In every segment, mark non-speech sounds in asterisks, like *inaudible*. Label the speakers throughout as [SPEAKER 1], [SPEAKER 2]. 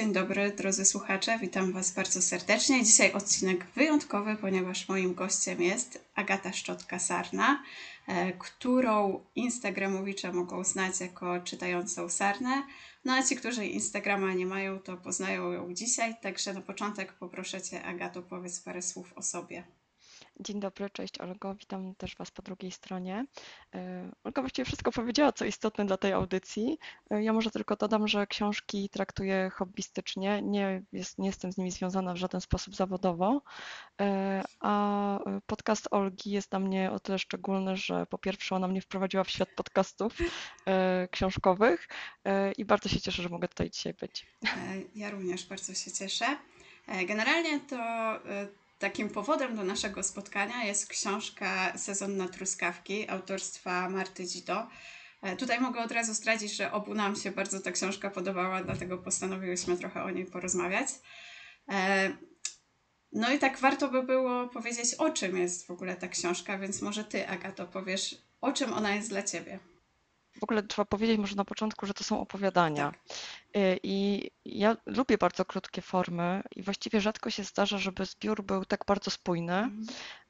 [SPEAKER 1] dzień dobry drodzy słuchacze, witam Was bardzo serdecznie. Dzisiaj odcinek wyjątkowy, ponieważ moim gościem jest Agata Szczotka-Sarna, e, którą instagramowicze mogą znać jako czytającą sarnę. No a ci, którzy Instagrama nie mają, to poznają ją dzisiaj. Także na początek poproszę Cię, Agato, powiedz parę słów o sobie.
[SPEAKER 2] Dzień dobry, cześć Olgo, witam też Was po drugiej stronie. E, Olga właściwie wszystko powiedziała, co istotne dla tej audycji. E, Ja może tylko dodam, że książki traktuję hobbystycznie, nie, jest, nie jestem z nimi związana w żaden sposób zawodowo, E, a podcast Olgi jest dla mnie o tyle szczególny, że po pierwsze ona mnie wprowadziła w świat podcastów książkowych i bardzo się cieszę, że mogę tutaj dzisiaj być.
[SPEAKER 1] Ja również bardzo się cieszę. Generalnie to takim powodem do naszego spotkania jest książka Sezon na truskawki autorstwa Marty Dzido. E, Tutaj mogę od razu zdradzić, że obu nam się bardzo ta książka podobała, dlatego postanowiłyśmy trochę o niej porozmawiać. E, No i tak warto by było powiedzieć, o czym jest w ogóle ta książka, więc może ty, Agato, powiesz, o czym ona jest dla ciebie.
[SPEAKER 2] W ogóle trzeba powiedzieć może na początku, że to są opowiadania.
[SPEAKER 1] Tak.
[SPEAKER 2] Y, I ja lubię bardzo krótkie formy i właściwie rzadko się zdarza, żeby zbiór był tak bardzo spójny,
[SPEAKER 1] Mhm.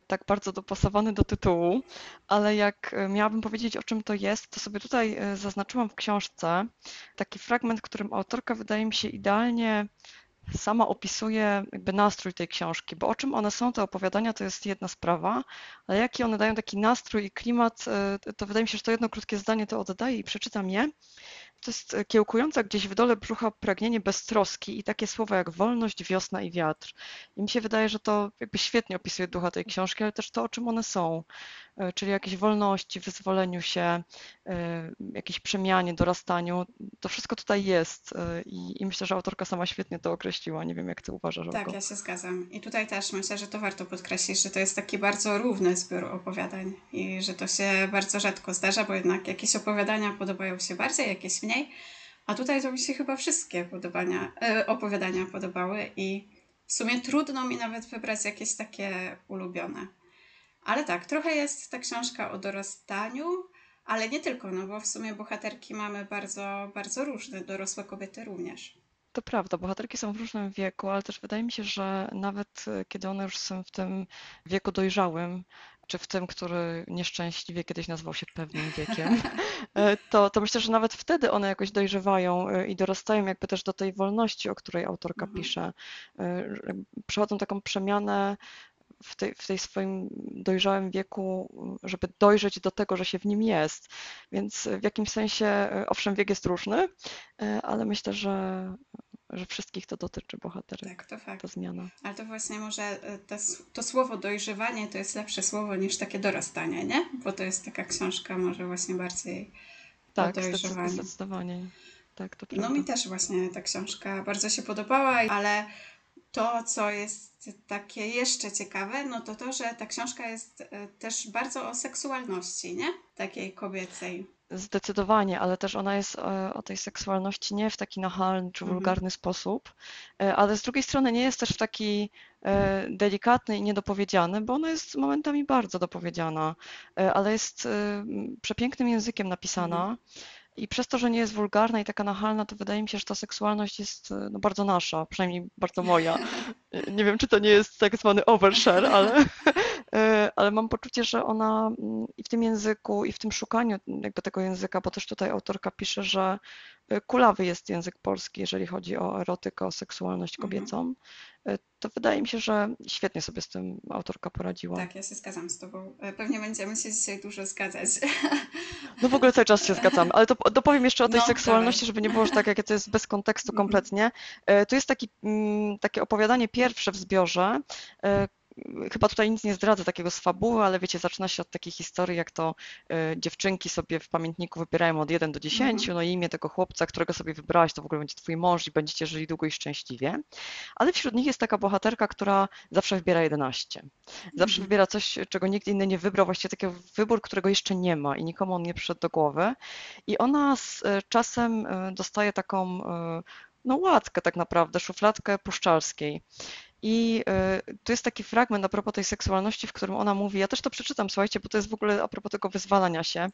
[SPEAKER 2] tak bardzo dopasowany do tytułu, ale jak y, miałabym powiedzieć, o czym to jest, to sobie tutaj y, zaznaczyłam w książce taki fragment, którym autorka wydaje mi się idealnie sama opisuje jakby nastrój tej książki, bo o czym one są, te opowiadania, to jest jedna sprawa, ale jaki one dają taki nastrój i klimat, y, to wydaje mi się, że to jedno krótkie zdanie to oddaje i przeczytam je. To jest e, kiełkujące gdzieś w dole brzucha pragnienie beztroski i takie słowa jak wolność, wiosna i wiatr. I mi się wydaje, że to jakby świetnie opisuje ducha tej książki, ale też to, o czym one są, E, czyli jakieś wolności, wyzwoleniu się, e, jakiejś przemianie, dorastaniu. To wszystko tutaj jest i, i myślę, że autorka sama świetnie to określiła. Nie wiem, jak ty uważasz,
[SPEAKER 1] Tak, ja się zgadzam. I tutaj też myślę, że to warto podkreślić, że to jest taki bardzo równy zbiór opowiadań i że to się bardzo rzadko zdarza, bo jednak jakieś opowiadania podobają się bardziej, jakieś mniej. A tutaj to mi się chyba wszystkie podobania, e, opowiadania podobały i w sumie trudno mi nawet wybrać jakieś takie ulubione. Ale tak, trochę jest ta książka o dorastaniu, ale nie tylko, no bo w sumie bohaterki mamy bardzo, bardzo różne, dorosłe kobiety również.
[SPEAKER 2] To prawda, bohaterki są w różnym wieku, ale też wydaje mi się, że nawet e, kiedy one już są w tym wieku dojrzałym, czy w tym, który nieszczęśliwie kiedyś nazywał się pewnym wiekiem, *laughs* e, to, to myślę, że nawet wtedy one jakoś dojrzewają e, i dorastają jakby też do tej wolności, o której autorka
[SPEAKER 1] Mhm.
[SPEAKER 2] pisze. E, Przechodzą taką przemianę w tej, w tej swoim dojrzałym wieku, żeby dojrzeć do tego, że się w nim jest. Więc w jakimś sensie, owszem, wiek jest różny, ale myślę, że, że wszystkich to dotyczy bohaterek,
[SPEAKER 1] Tak, to fakt.
[SPEAKER 2] ta zmiana.
[SPEAKER 1] Ale to właśnie może y, to, to słowo dojrzewanie to jest lepsze słowo niż takie dorastanie, nie? Bo to jest taka książka może właśnie bardziej o
[SPEAKER 2] Tak, zdecy-
[SPEAKER 1] dojrzewaniu.
[SPEAKER 2] zdecydowanie. Tak, to
[SPEAKER 1] No
[SPEAKER 2] prawda.
[SPEAKER 1] mi też właśnie ta książka bardzo się podobała, ale to, co jest takie jeszcze ciekawe, no to to, że ta książka jest y, też bardzo o seksualności, nie? Takiej kobiecej.
[SPEAKER 2] Zdecydowanie, ale też ona jest e, o tej seksualności nie w taki nachalny czy
[SPEAKER 1] Mhm.
[SPEAKER 2] wulgarny sposób, e, ale z drugiej strony nie jest też w taki e, delikatny i niedopowiedziany, bo ona jest momentami bardzo dopowiedziana, ale jest przepięknym językiem
[SPEAKER 1] Mhm.
[SPEAKER 2] napisana. I przez to, że nie jest wulgarna i taka nachalna, to wydaje mi się, że ta seksualność jest no, bardzo nasza, przynajmniej bardzo moja. *laughs* Nie wiem, czy to nie jest tak zwany overshare, ale, *laughs* ale mam poczucie, że ona mm, i w tym języku, i w tym szukaniu jakby tego języka, bo też tutaj autorka pisze, że e, kulawy jest język polski, jeżeli chodzi o erotykę, o seksualność
[SPEAKER 1] Mhm.
[SPEAKER 2] kobiecą, e, to wydaje mi się, że świetnie sobie z tym autorka poradziła.
[SPEAKER 1] Tak, ja się zgadzam z Tobą. Pewnie będziemy się dzisiaj dużo zgadzać.
[SPEAKER 2] No w ogóle cały czas się zgadzamy, ale to dopowiem jeszcze o tej
[SPEAKER 1] No,
[SPEAKER 2] seksualności, żeby nie było, że tak jak to jest bez kontekstu
[SPEAKER 1] Mhm.
[SPEAKER 2] kompletnie. E, To jest taki, mm, takie opowiadanie pierwsze w zbiorze. Chyba tutaj nic nie zdradzę takiego z fabuły, ale wiecie, zaczyna się od takiej historii, jak to e, dziewczynki sobie w pamiętniku wybierają od 1 do 10,
[SPEAKER 1] Mhm.
[SPEAKER 2] no i imię tego chłopca, którego sobie wybrałaś, to w ogóle będzie twój mąż i będziecie żyli długo i szczęśliwie. Ale wśród nich jest taka bohaterka, która zawsze wybiera 11. Zawsze
[SPEAKER 1] Mhm.
[SPEAKER 2] wybiera coś, czego nikt inny nie wybrał, właściwie taki wybór, którego jeszcze nie ma i nikomu on nie przyszedł do głowy. I ona z e, czasem e, dostaje taką no łatkę tak naprawdę, szufladkę puszczalskiej. I e, tu jest taki fragment a propos tej seksualności, w którym ona mówi, ja też to przeczytam, słuchajcie, bo to jest w ogóle a propos tego wyzwalania się.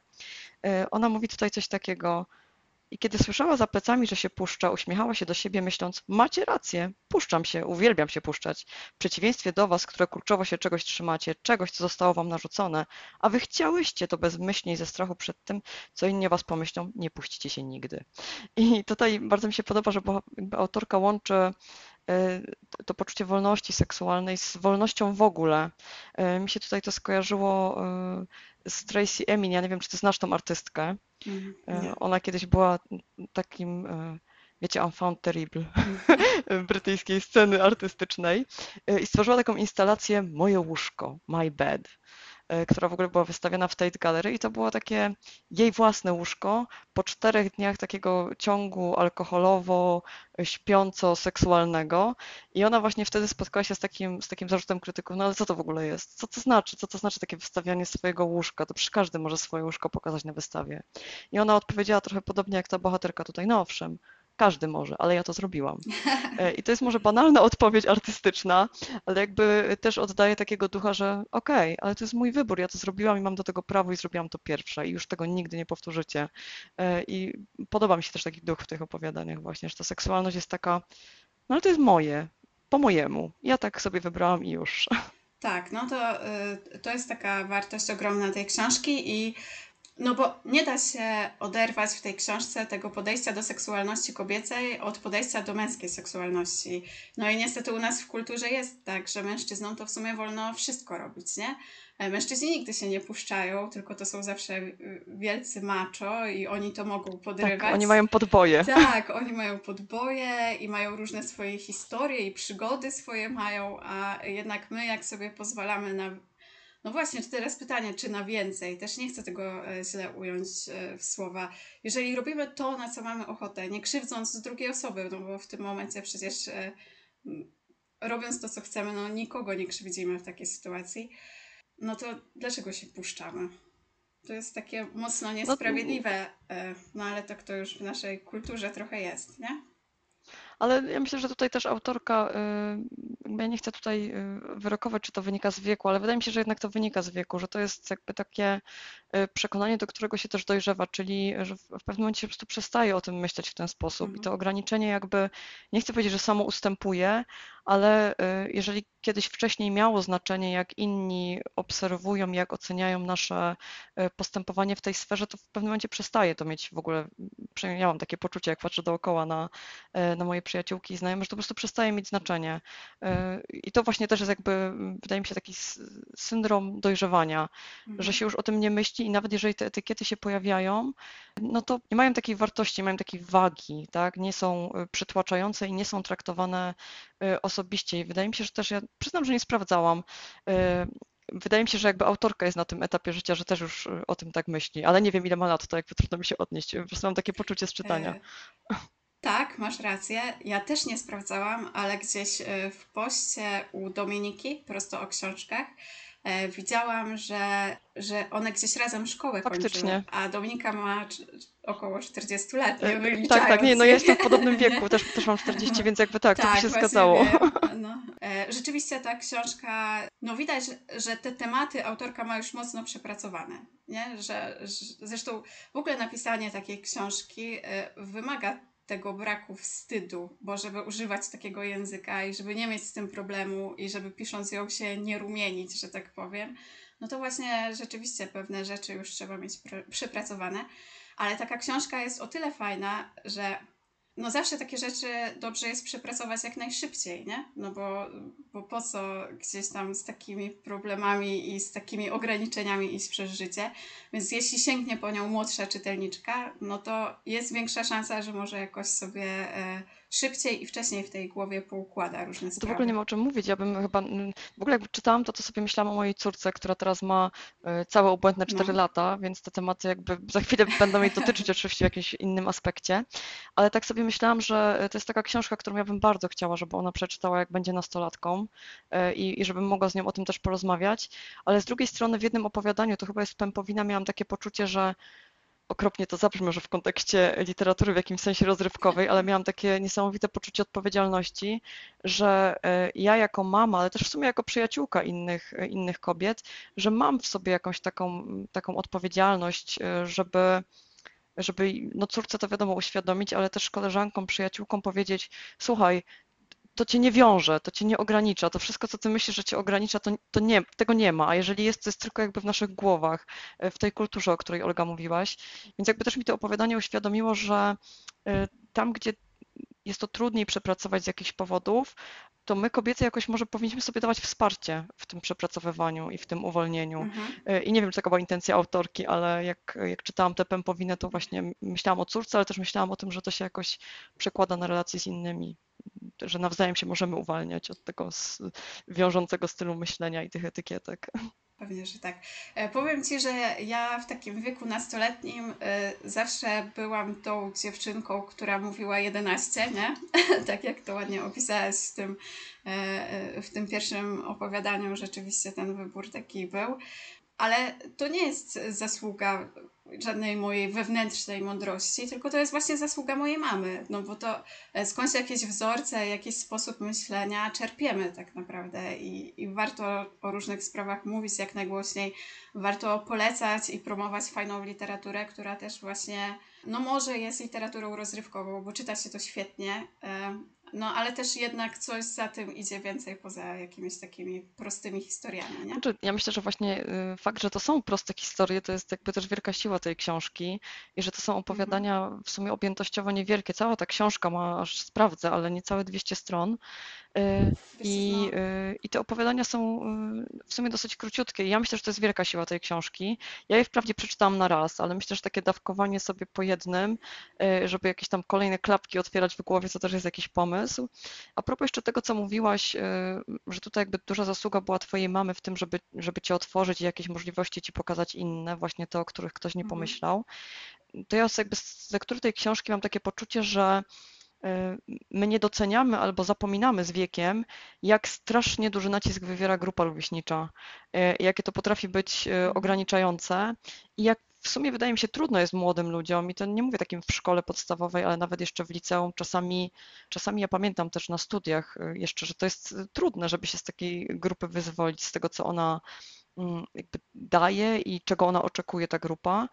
[SPEAKER 2] E, Ona mówi tutaj coś takiego, I kiedy słyszała za plecami, że się puszcza, uśmiechała się do siebie, myśląc: Macie rację, puszczam się, uwielbiam się puszczać. W przeciwieństwie do Was, które kurczowo się czegoś trzymacie, czegoś, co zostało Wam narzucone, a Wy chciałyście to bezmyślnie i ze strachu przed tym, co inni Was pomyślą, nie puścicie się nigdy. I tutaj bardzo mi się podoba, że autorka łączy to poczucie wolności seksualnej z wolnością w ogóle. Y, mi się tutaj to skojarzyło y, z Tracy Emin. Ja nie wiem, czy ty znasz tą artystkę. Mm, Ona kiedyś była takim, wiecie, enfant terrible mm. *laughs* brytyjskiej sceny artystycznej i stworzyła taką instalację Moje łóżko, My Bed. E, która w ogóle była wystawiona w Tate Gallery i to było takie jej własne łóżko po czterech dniach takiego ciągu alkoholowo-śpiąco-seksualnego i ona właśnie wtedy spotkała się z takim, z takim zarzutem krytyków, no ale co to w ogóle jest? Co to znaczy? Co to znaczy takie wystawianie swojego łóżka? To przecież każdy może swoje łóżko pokazać na wystawie. I ona odpowiedziała trochę podobnie jak ta bohaterka tutaj, no owszem, każdy może, ale ja to zrobiłam. E, I to jest może banalna odpowiedź artystyczna, ale jakby też oddaje takiego ducha, że okej, okay, ale to jest mój wybór, ja to zrobiłam i mam do tego prawo i zrobiłam to pierwsza i już tego nigdy nie powtórzycie. E, I podoba mi się też taki duch w tych opowiadaniach właśnie, że ta seksualność jest taka, no ale to jest moje, po mojemu. Ja tak sobie wybrałam i już.
[SPEAKER 1] Tak, no to, y, to jest taka wartość ogromna tej książki i no bo nie da się oderwać w tej książce tego podejścia do seksualności kobiecej od podejścia do męskiej seksualności. No i niestety u nas w kulturze jest tak, że mężczyznom to w sumie wolno wszystko robić, nie? E, mężczyźni nigdy się nie puszczają, tylko to są zawsze wielcy macho i oni to mogą podrywać.
[SPEAKER 2] Tak, oni mają podboje.
[SPEAKER 1] Tak, oni mają podboje i mają różne swoje historie i przygody swoje mają, a jednak my jak sobie pozwalamy na no właśnie, to teraz pytanie, czy na więcej? Też nie chcę tego e, źle ująć e, w słowa. Jeżeli robimy to, na co mamy ochotę, nie krzywdząc drugiej osoby, no bo w tym momencie przecież e, robiąc to, co chcemy, no nikogo nie krzywdzimy w takiej sytuacji, no to dlaczego się puszczamy? To jest takie mocno no niesprawiedliwe, no ale tak to już w naszej kulturze trochę jest, nie?
[SPEAKER 2] Ale ja myślę, że tutaj też autorka, y, ja nie chcę tutaj y, wyrokować, czy to wynika z wieku, ale wydaje mi się, że jednak to wynika z wieku, że to jest jakby takie y, przekonanie, do którego się też dojrzewa, czyli że w pewnym momencie się po prostu przestaje o tym myśleć w ten sposób. I to mhm. ograniczenie jakby, nie chcę powiedzieć, że samo ustępuje, ale jeżeli kiedyś wcześniej miało znaczenie, jak inni obserwują, jak oceniają nasze postępowanie w tej sferze, to w pewnym momencie przestaje to mieć w ogóle, przynajmniej ja mam takie poczucie, jak patrzę dookoła na, na moje przyjaciółki i znajome, że to po prostu przestaje mieć znaczenie. I to właśnie też jest jakby, wydaje mi się, taki syndrom dojrzewania, mhm. że się już o tym nie myśli i nawet jeżeli te etykiety się pojawiają, no to nie mają takiej wartości, nie mają takiej wagi, tak? nie są przytłaczające i nie są traktowane e, osobiście. I wydaje mi się, że też ja przyznam, że nie sprawdzałam wydaje mi się, że jakby autorka jest na tym etapie życia, że też już o tym tak myśli, ale nie wiem ile ma lat, to jakby trudno mi się odnieść. Po prostu mam takie poczucie z czytania.
[SPEAKER 1] Tak, masz rację. Ja też nie sprawdzałam, ale gdzieś w poście u Dominiki, prosto o książkach, widziałam, że, że one gdzieś razem szkołę
[SPEAKER 2] Faktycznie. kończyły,
[SPEAKER 1] a Dominika ma około 40 lat, nie
[SPEAKER 2] Tak, tak, nie, no ja jestem w podobnym wieku, też, też mam 40, więc jakby tak, tak to by się zgadzało.
[SPEAKER 1] No. Rzeczywiście ta książka, no widać, że te tematy autorka ma już mocno przepracowane, nie? Że, że zresztą w ogóle napisanie takiej książki wymaga tego braku wstydu, bo żeby używać takiego języka i żeby nie mieć z tym problemu i żeby pisząc ją się nie rumienić, że tak powiem, no to właśnie rzeczywiście pewne rzeczy już trzeba mieć przepracowane. Ale taka książka jest o tyle fajna, że no zawsze takie rzeczy dobrze jest przepracować jak najszybciej, nie? No bo, bo po co gdzieś tam z takimi problemami i z takimi ograniczeniami iść przez życie. Więc jeśli sięgnie po nią młodsza czytelniczka, no to jest większa szansa, że może jakoś sobie e, szybciej i wcześniej w tej głowie poukłada różne sprawy.
[SPEAKER 2] To w ogóle nie ma o czym mówić. Ja bym chyba, w ogóle jakby czytałam to, to sobie myślałam o mojej córce, która teraz ma e, całe obłędne 4 no. lata, więc te tematy jakby *laughs* za chwilę będą jej dotyczyć oczywiście w jakimś innym aspekcie, ale tak sobie myślałam, że to jest taka książka, którą ja bym bardzo chciała, żeby ona przeczytała, jak będzie nastolatką e, i, i żebym mogła z nią o tym też porozmawiać, ale z drugiej strony w jednym opowiadaniu, to chyba jest Pępowina, miałam takie poczucie, że okropnie to zabrzmi może w kontekście literatury w jakimś sensie rozrywkowej, ale miałam takie niesamowite poczucie odpowiedzialności, że e, ja jako mama, ale też w sumie jako przyjaciółka innych, innych kobiet, że mam w sobie jakąś taką, taką odpowiedzialność, e, żeby żeby no córce to wiadomo uświadomić, ale też koleżankom, przyjaciółkom powiedzieć, słuchaj, to cię nie wiąże, to cię nie ogranicza, to wszystko, co ty myślisz, że cię ogranicza, to, to nie, tego nie ma, a jeżeli jest, to jest tylko jakby w naszych głowach, e, w tej kulturze, o której Olga mówiłaś. Więc jakby też mi to opowiadanie uświadomiło, że e, tam, gdzie jest to trudniej przepracować z jakichś powodów, to my kobiety jakoś może powinniśmy sobie dawać wsparcie w tym przepracowywaniu i w tym uwolnieniu.
[SPEAKER 1] Mhm.
[SPEAKER 2] E, I nie wiem, czy taka była intencja autorki, ale jak, jak czytałam tę pępowinę, to właśnie myślałam o córce, ale też myślałam o tym, że to się jakoś przekłada na relacje z innymi, że nawzajem się możemy uwalniać od tego wiążącego stylu myślenia i tych etykietek.
[SPEAKER 1] Pewnie, że tak. E, powiem Ci, że ja w takim wieku nastoletnim e, zawsze byłam tą dziewczynką, która mówiła 11, nie? *laughs* tak jak to ładnie opisałaś w tym, e, w tym pierwszym opowiadaniu, rzeczywiście ten wybór taki był. Ale to nie jest zasługa żadnej mojej wewnętrznej mądrości, tylko to jest właśnie zasługa mojej mamy, no bo to e, skądś jakieś wzorce, jakiś sposób myślenia czerpiemy tak naprawdę i, i warto o różnych sprawach mówić jak najgłośniej, warto polecać i promować fajną literaturę, która też właśnie, no może jest literaturą rozrywkową, bo czyta się to świetnie, e, no, ale też jednak coś za tym idzie więcej poza jakimiś takimi prostymi historiami, nie?
[SPEAKER 2] Znaczy, ja myślę, że właśnie y, fakt, że to są proste historie, to jest jakby też wielka siła tej książki i że to są opowiadania w sumie objętościowo niewielkie. Cała ta książka ma, aż sprawdzę, ale niecałe 200 stron. Y, I, y, I te opowiadania są w sumie dosyć króciutkie. Ja myślę, że to jest wielka siła tej książki. Ja je wprawdzie przeczytałam na raz, ale myślę, że takie dawkowanie sobie po jednym, żeby jakieś tam kolejne klapki otwierać w głowie, to też jest jakiś pomysł. A propos jeszcze tego, co mówiłaś, że tutaj jakby duża zasługa była twojej mamy w tym, żeby, żeby cię otworzyć i jakieś możliwości ci pokazać inne, właśnie te, o których ktoś nie mhm. pomyślał. To ja jakby z lektury tej książki mam takie poczucie, że my nie doceniamy albo zapominamy z wiekiem, jak strasznie duży nacisk wywiera grupa rówieśnicza, e, jakie to potrafi być e, mhm. ograniczające i jak w sumie wydaje mi się trudno jest młodym ludziom i to nie mówię takim w szkole podstawowej, ale nawet jeszcze w liceum, czasami, czasami ja pamiętam też na studiach e, jeszcze, że to jest trudne, żeby się z takiej grupy wyzwolić, z tego co ona daje i czego ona oczekuje ta grupa.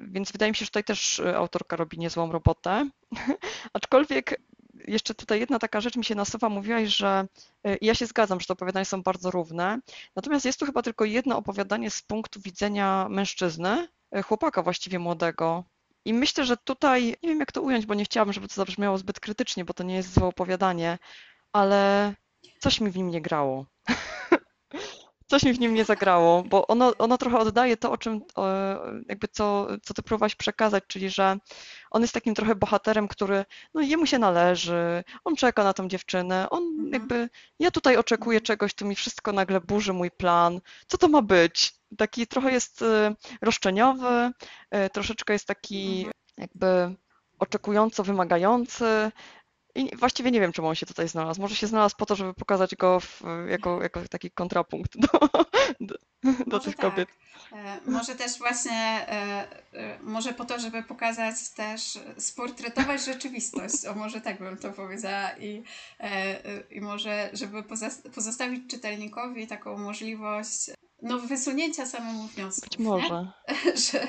[SPEAKER 2] Więc wydaje mi się, że tutaj też autorka robi niezłą robotę. *laughs* Aczkolwiek jeszcze tutaj jedna taka rzecz mi się nasuwa, mówiłaś, że e, ja się zgadzam, że te opowiadania są bardzo równe, natomiast jest tu chyba tylko jedno opowiadanie z punktu widzenia mężczyzny, e, chłopaka właściwie młodego. I myślę, że tutaj, nie wiem jak to ująć, bo nie chciałabym, żeby to zabrzmiało zbyt krytycznie, bo to nie jest złe opowiadanie, ale coś mi w nim nie grało. *laughs* coś mi w nim nie zagrało, bo ono, ono trochę oddaje to, o czym, jakby co, co ty próbowałaś przekazać, czyli że on jest takim trochę bohaterem, który, no jemu się należy, on czeka na tą dziewczynę, on mhm. jakby, ja tutaj oczekuję mhm. czegoś, tu mi wszystko nagle burzy mój plan, co to ma być? Taki trochę jest y, roszczeniowy, y, troszeczkę jest taki mhm. jakby oczekująco wymagający, i właściwie nie wiem, czemu on się tutaj znalazł. Może się znalazł po to, żeby pokazać go w, jako, jako taki kontrapunkt do, do, do tych tak. kobiet.
[SPEAKER 1] E, może też właśnie, e, e, może po to, żeby pokazać też, sportretować rzeczywistość, o może tak bym to powiedziała i, i może, żeby pozostawić czytelnikowi taką możliwość no, wysunięcia samemu wniosku.
[SPEAKER 2] Być może. *laughs*
[SPEAKER 1] że,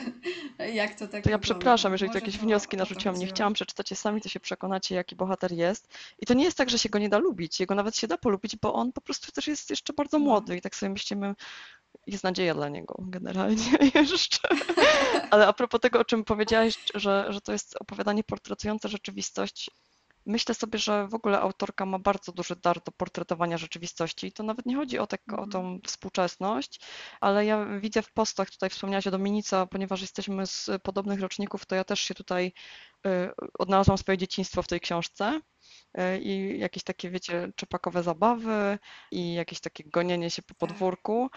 [SPEAKER 1] jak to tak
[SPEAKER 2] To ja przepraszam, jeżeli tu jakieś wnioski narzuciłam, nie chciałam przeczytać je sami, to się przekonacie, jaki bohater jest. I to nie jest tak, że się go nie da lubić. Jego nawet się da polubić, bo on po prostu też jest jeszcze bardzo no. młody i tak sobie myślimy, jest nadzieja dla niego generalnie *laughs* jeszcze. Ale a propos tego, o czym powiedziałaś, że, że to jest opowiadanie portretujące rzeczywistość, Myślę sobie, że w ogóle autorka ma bardzo duży dar do portretowania rzeczywistości. I to nawet nie chodzi o, tak, o tą mhm. współczesność, ale ja widzę w postach, tutaj wspomniałaś o Dominice, ponieważ jesteśmy z podobnych roczników, to ja też się tutaj y, odnalazłam swoje dzieciństwo w tej książce y, i jakieś takie, wiecie, czepakowe zabawy i jakieś takie gonienie się po tak. podwórku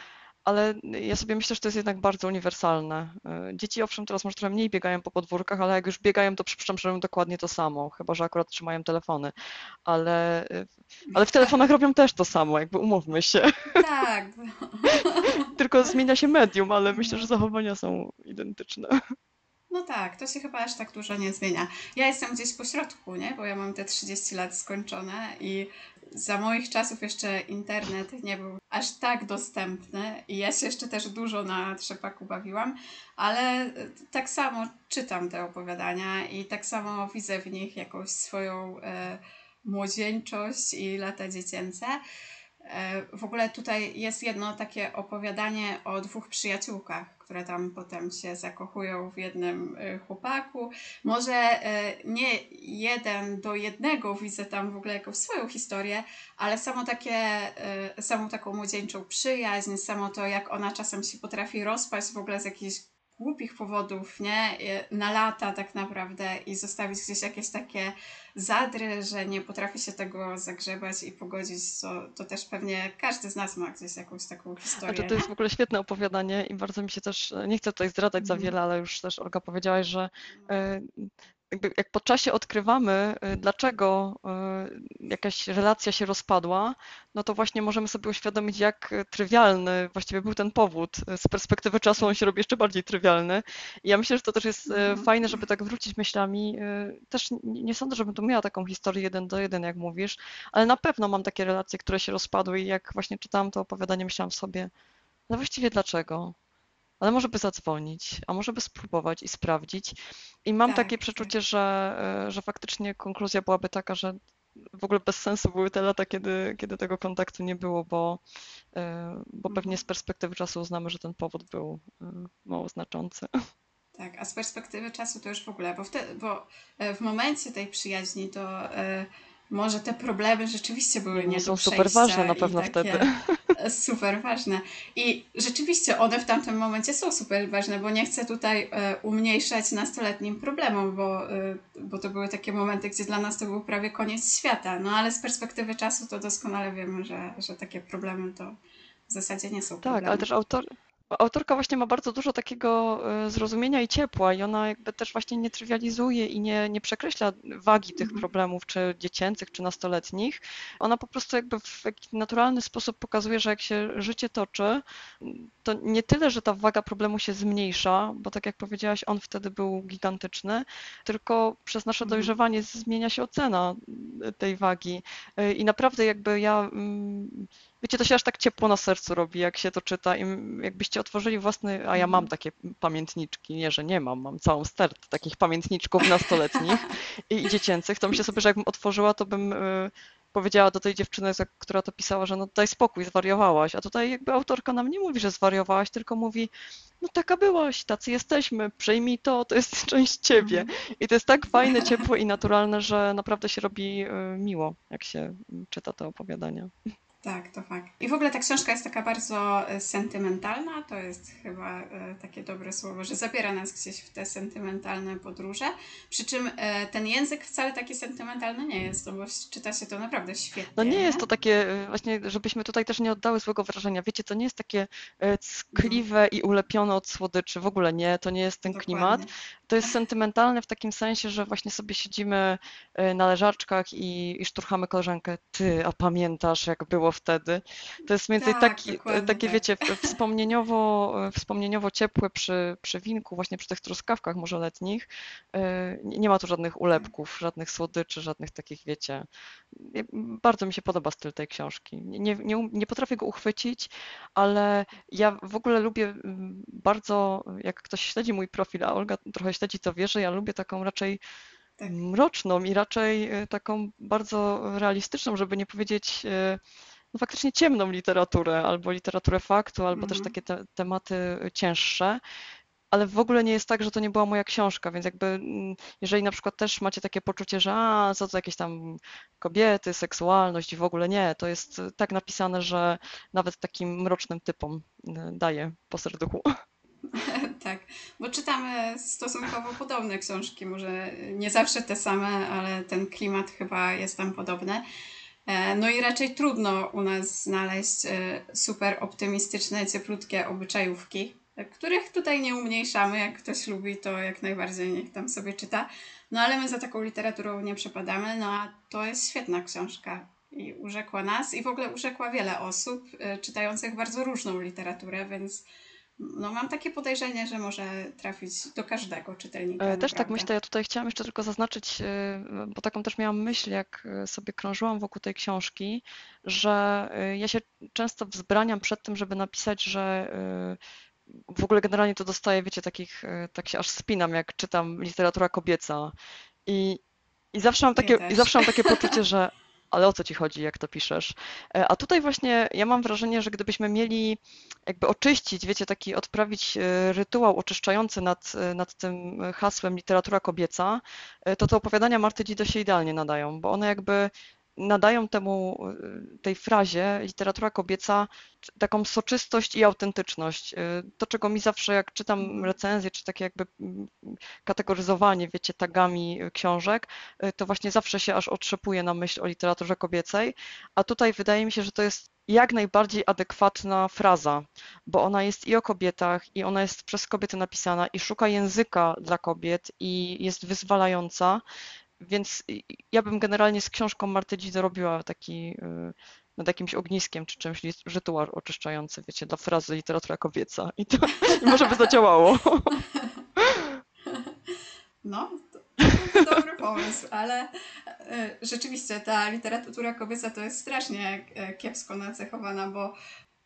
[SPEAKER 2] ale ja sobie myślę, że to jest jednak bardzo uniwersalne. E, dzieci owszem teraz może trochę mniej biegają po podwórkach, ale jak już biegają, to przypuszczam, że robią dokładnie to samo, chyba że akurat trzymają telefony. Ale, e, ale w telefonach robią też to samo, jakby umówmy się. *laughs*
[SPEAKER 1] Tak. *laughs*
[SPEAKER 2] Tylko zmienia się medium, ale myślę, że zachowania są identyczne.
[SPEAKER 1] No tak, to się chyba aż tak dużo nie zmienia. Ja jestem gdzieś po środku, nie? Bo ja mam te 30 lat skończone i za moich czasów jeszcze internet nie był aż tak dostępny i ja się jeszcze też dużo na trzepaku bawiłam, ale tak samo czytam te opowiadania i tak samo widzę w nich jakąś swoją e, młodzieńczość i lata dziecięce. E, w ogóle tutaj jest jedno takie opowiadanie o dwóch przyjaciółkach, które tam potem się zakochują w jednym e, chłopaku. Może e, nie jeden do jednego widzę tam w ogóle jakąś swoją historię, ale samo takie, samą taką młodzieńczą przyjaźń, samo to jak ona czasem się potrafi rozpaść w ogóle z jakichś głupich powodów, nie? Na lata tak naprawdę i zostawić gdzieś jakieś takie zadry, że nie potrafi się tego zagrzebać i pogodzić, to, to też pewnie każdy z nas ma gdzieś jakąś taką historię.
[SPEAKER 2] Znaczy, to jest w ogóle świetne opowiadanie i bardzo mi się też, nie chcę tutaj zdradzać za mhm. wiele, ale już też Olga powiedziałaś, że e, jakby jak po czasie odkrywamy, y, dlaczego y, jakaś relacja się rozpadła, no to właśnie możemy sobie uświadomić, jak trywialny właściwie był ten powód. Z perspektywy czasu on się robi jeszcze bardziej trywialny. I ja myślę, że to też jest y, mhm. fajne, żeby tak wrócić myślami. Też nie sądzę, żebym tu miała taką historię jeden do jeden, jak mówisz, ale na pewno mam takie relacje, które się rozpadły i jak właśnie czytałam to opowiadanie, myślałam sobie, no właściwie dlaczego? Ale może by zadzwonić, a może by spróbować i sprawdzić. I mam tak, takie tak. przeczucie, tak. że, e, że faktycznie konkluzja byłaby taka, że w ogóle bez sensu były te lata, kiedy, kiedy tego kontaktu nie było, bo, e, bo pewnie z mhm. perspektywy czasu uznamy, że ten powód był e, mało znaczący. *laughs*
[SPEAKER 1] Tak, a z perspektywy czasu to już w ogóle, bo, wtedy, bo w momencie tej przyjaźni to może te problemy rzeczywiście były nie
[SPEAKER 2] Są super ważne na pewno wtedy. *laughs*
[SPEAKER 1] Super ważne. I rzeczywiście one w tamtym momencie są super ważne, bo nie chcę tutaj e, umniejszać nastoletnim problemom, bo, e, bo to były takie momenty, gdzie dla nas to był prawie koniec świata. No ale z perspektywy czasu to doskonale wiemy, że, że takie problemy to w zasadzie nie są tak.
[SPEAKER 2] Tak, ale też autor, autorka właśnie ma bardzo dużo takiego e, zrozumienia i ciepła i ona jakby też właśnie nie trywializuje i nie, nie przekreśla wagi tych mhm. problemów, czy dziecięcych, czy nastoletnich. Ona po prostu jakby w jakiś naturalny sposób pokazuje, że jak się życie toczy, to nie tyle, że ta waga problemu się zmniejsza, bo tak jak powiedziałaś, on wtedy był gigantyczny, tylko przez nasze mhm. dojrzewanie zmienia się ocena tej wagi. E, I naprawdę jakby ja mm, Wiecie, to się aż tak ciepło na sercu robi, jak się to czyta i jakbyście otworzyli własny, a ja mam mhm. takie pamiętniczki, nie, że nie mam, mam całą stert takich pamiętniczków nastoletnich *laughs* i, i dziecięcych, to myślę sobie, że jakbym otworzyła, to bym y, powiedziała do tej dziewczyny, która to pisała, że no daj spokój, zwariowałaś, a tutaj jakby autorka nam nie mówi, że zwariowałaś, tylko mówi, no taka byłaś, tacy jesteśmy, przejmij to, to jest *laughs* część ciebie. Mhm. I to jest tak fajne, ciepłe i naturalne, że naprawdę się robi y, miło, jak się czyta te opowiadania.
[SPEAKER 1] Tak, to fakt. I w ogóle ta książka jest taka bardzo e, sentymentalna, to jest chyba e, takie dobre słowo, że zabiera nas gdzieś w te sentymentalne podróże. Przy czym e, ten język wcale taki sentymentalny nie jest, no bo czyta się to naprawdę świetnie.
[SPEAKER 2] No nie jest to takie, właśnie, żebyśmy tutaj też nie oddały złego wrażenia. Wiecie, to nie jest takie ckliwe no. i ulepione od słodyczy, w ogóle nie, to nie jest ten Dokładnie. klimat. To jest sentymentalne w takim sensie, że właśnie sobie siedzimy na leżaczkach i, i szturchamy koleżankę. Ty, a pamiętasz, jak było wtedy. To jest między tak, taki, takie, tak. wiecie, wspomnieniowo, wspomnieniowo ciepłe przy, przy winku, właśnie przy tych truskawkach może letnich. E, nie ma tu żadnych ulepków, żadnych słodyczy, żadnych takich, wiecie. Bardzo mi się podoba styl tej książki. Nie, nie, nie potrafię go uchwycić, ale ja w ogóle lubię mm, bardzo, jak ktoś śledzi mój profil, a Olga trochę śledzi, to wie, że ja lubię taką raczej tak. mroczną i raczej e, taką bardzo realistyczną, żeby nie powiedzieć e, no, faktycznie ciemną literaturę, albo literaturę faktu, albo też mhm. takie te, tematy cięższe. Ale w ogóle nie jest tak, że to nie była moja książka, więc jakby mm, jeżeli na przykład też macie takie poczucie, że a, co to jakieś tam kobiety, seksualność i w ogóle nie, to jest tak napisane, że nawet takim mrocznym typom y, daje po serduchu. *laughs* *laughs*
[SPEAKER 1] tak, bo czytamy stosunkowo podobne książki, może nie zawsze te same, ale ten klimat chyba jest tam podobny. E, no i raczej trudno u nas znaleźć e, super optymistyczne, cieplutkie obyczajówki, których tutaj nie umniejszamy. Jak ktoś lubi, to jak najbardziej niech tam sobie czyta. No ale my za taką literaturą nie przepadamy, no a to jest świetna książka i urzekła nas i w ogóle urzekła wiele osób e, czytających bardzo różną literaturę, więc no mam takie podejrzenie, że może trafić do każdego czytelnika.
[SPEAKER 2] E, Też tak
[SPEAKER 1] naprawdę.
[SPEAKER 2] myślę, ja tutaj chciałam jeszcze tylko zaznaczyć, e, bo taką też miałam myśl, jak e, sobie krążyłam wokół tej książki, że ja się często wzbraniam przed tym, żeby napisać, że w ogóle generalnie to dostaję, wiecie, takich, tak się aż spinam, jak czytam literatura kobieca i, i zawsze mam
[SPEAKER 1] Ja
[SPEAKER 2] takie, i zawsze mam takie poczucie, że *laughs* ale o co ci chodzi, jak to piszesz? E, A tutaj właśnie ja mam wrażenie, że gdybyśmy mieli jakby oczyścić, wiecie, taki odprawić e, rytuał oczyszczający nad, e, nad tym hasłem literatura kobieca, to te opowiadania Marty Dzido się idealnie nadają, bo one jakby nadają temu, e, tej frazie literatura kobieca taką soczystość i autentyczność. E, To, czego mi zawsze, jak czytam
[SPEAKER 1] Mhm.
[SPEAKER 2] recenzje, czy takie jakby mm, kategoryzowanie, wiecie, tagami e, książek, to właśnie zawsze się aż otrzepuje na myśl o literaturze kobiecej, a tutaj wydaje mi się, że to jest jak najbardziej adekwatna fraza, bo ona jest i o kobietach, i ona jest przez kobiety napisana, i szuka języka dla kobiet, i jest wyzwalająca, więc ja bym generalnie z książką Marty Dzido robiła taki y, nad jakimś ogniskiem czy czymś rytuał oczyszczający, wiecie, dla frazy literatura kobieca i to i może by zadziałało. *laughs*
[SPEAKER 1] No, to, to dobry pomysł, ale e, rzeczywiście ta literatura kobieca to jest strasznie e, kiepsko nacechowana, bo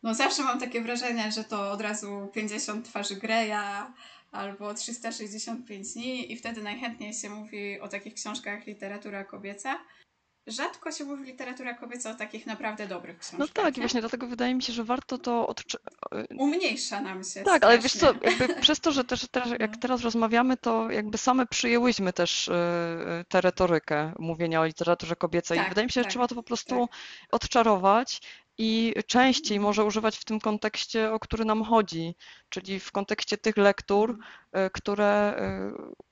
[SPEAKER 1] no zawsze mam takie wrażenie, że to od razu 50 twarzy Greya albo 365 dni i wtedy najchętniej się mówi o takich książkach literatura kobieca. Rzadko się mówi literatura kobieca o takich naprawdę dobrych książkach.
[SPEAKER 2] No tak, i
[SPEAKER 1] nie?
[SPEAKER 2] właśnie dlatego wydaje mi się, że warto to odczy-
[SPEAKER 1] Umniejsza nam się
[SPEAKER 2] Tak, ale wiesz co,
[SPEAKER 1] strasznie.
[SPEAKER 2] przez to, że też, też jak
[SPEAKER 1] No.
[SPEAKER 2] teraz rozmawiamy, to jakby same przyjęłyśmy też y, tę retorykę mówienia o literaturze kobiecej. I
[SPEAKER 1] Tak,
[SPEAKER 2] wydaje mi się, że
[SPEAKER 1] tak,
[SPEAKER 2] trzeba to po prostu odczarować i częściej może używać w tym kontekście, o który nam chodzi, czyli w kontekście tych lektur, y, które, y,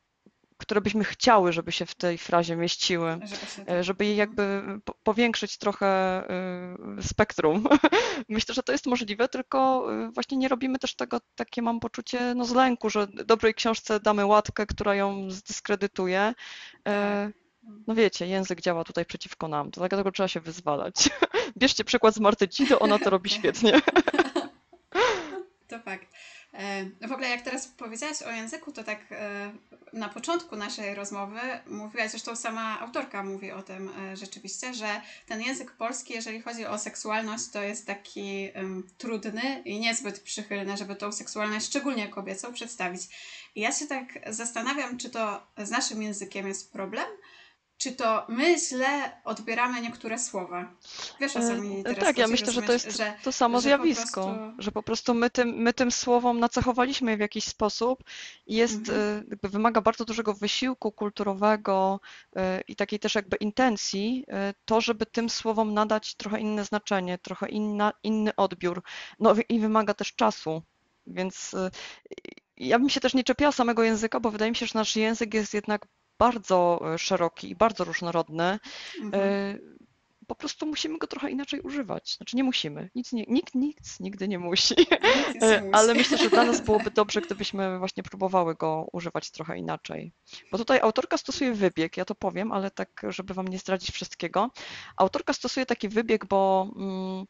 [SPEAKER 2] które byśmy chciały, żeby się w tej frazie mieściły.
[SPEAKER 1] Żeby
[SPEAKER 2] E, żeby jej jakby po- powiększyć trochę spektrum. *laughs* Myślę, że to jest możliwe, tylko właśnie nie robimy też tego, takie mam poczucie, no z lęku, że dobrej książce damy łatkę, która ją zdyskredytuje. No wiecie, język działa tutaj przeciwko nam, to dlatego trzeba się wyzwalać. *laughs* Bierzcie przykład z Marty Cido, ona to robi *laughs* świetnie. *laughs*
[SPEAKER 1] To fakt. E, W ogóle jak teraz powiedziałaś o języku, to tak e, na początku naszej rozmowy mówiłaś, zresztą sama autorka mówi o tym e, rzeczywiście, że ten język polski, jeżeli chodzi o seksualność, to jest taki em, trudny i niezbyt przychylny, żeby tą seksualność, szczególnie kobiecą, przedstawić. I ja się tak zastanawiam, czy to z naszym językiem jest problem, czy to my źle odbieramy niektóre słowa. Wiesz o co mi
[SPEAKER 2] E,
[SPEAKER 1] teraz
[SPEAKER 2] Tak, ja myślę, że to jest
[SPEAKER 1] że
[SPEAKER 2] to samo
[SPEAKER 1] że po
[SPEAKER 2] zjawisko,
[SPEAKER 1] prostu-
[SPEAKER 2] że po prostu my tym, my tym słowom nacechowaliśmy je w jakiś sposób i jest,
[SPEAKER 1] Mhm.
[SPEAKER 2] e, jakby wymaga bardzo dużego wysiłku kulturowego e, i takiej też jakby intencji, e, to, żeby tym słowom nadać trochę inne znaczenie, trochę inna, inny odbiór. No i wymaga też czasu, więc e, ja bym się też nie czepiała samego języka, bo wydaje mi się, że nasz język jest jednak bardzo e, szeroki i bardzo różnorodny.
[SPEAKER 1] Mhm.
[SPEAKER 2] E, Po prostu musimy go trochę inaczej używać. Znaczy nie musimy. Nic nie, nikt nic nigdy nie musi. E,
[SPEAKER 1] musi.
[SPEAKER 2] Ale myślę, że dla nas byłoby dobrze, gdybyśmy właśnie próbowały go używać trochę inaczej. Bo tutaj autorka stosuje wybieg, ja to powiem, ale tak, żeby wam nie zdradzić wszystkiego. Autorka stosuje taki wybieg, bo mm,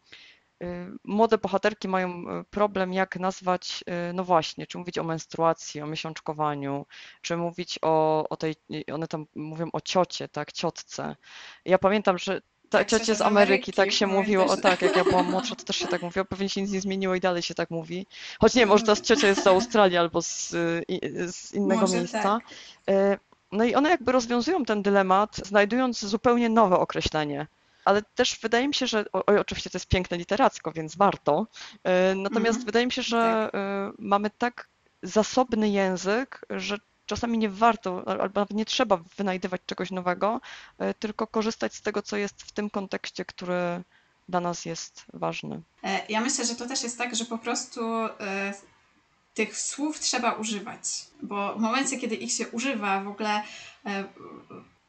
[SPEAKER 2] młode bohaterki mają y, problem, jak nazwać, y, no właśnie, czy mówić o menstruacji, o miesiączkowaniu, czy mówić o, o tej, one tam mówią o ciocie, tak, ciotce. Ja pamiętam, że ta
[SPEAKER 1] Tak,
[SPEAKER 2] ciocie z Ameryki,
[SPEAKER 1] Ameryki,
[SPEAKER 2] tak się mówiło, o
[SPEAKER 1] pamiętasz?
[SPEAKER 2] tak, jak ja byłam młodsza, to też się tak mówiło, pewnie się nic nie zmieniło i dalej się tak mówi. Choć nie, może teraz ciocia jest z Australii albo z, y, z innego
[SPEAKER 1] Może
[SPEAKER 2] miejsca.
[SPEAKER 1] tak.
[SPEAKER 2] Y, No i one jakby rozwiązują ten dylemat, znajdując zupełnie nowe określenie. Ale też wydaje mi się, że, o, oj, oczywiście to jest piękne literacko, więc warto. Y, Natomiast
[SPEAKER 1] Mhm.
[SPEAKER 2] wydaje mi się, że y, mamy tak zasobny język, że czasami nie warto, albo nawet nie trzeba wynajdywać czegoś nowego, y, tylko korzystać z tego, co jest w tym kontekście, który dla nas jest ważny.
[SPEAKER 1] E, Ja myślę, że to też jest tak, że po prostu e, tych słów trzeba używać, bo w momencie, kiedy ich się używa w ogóle e,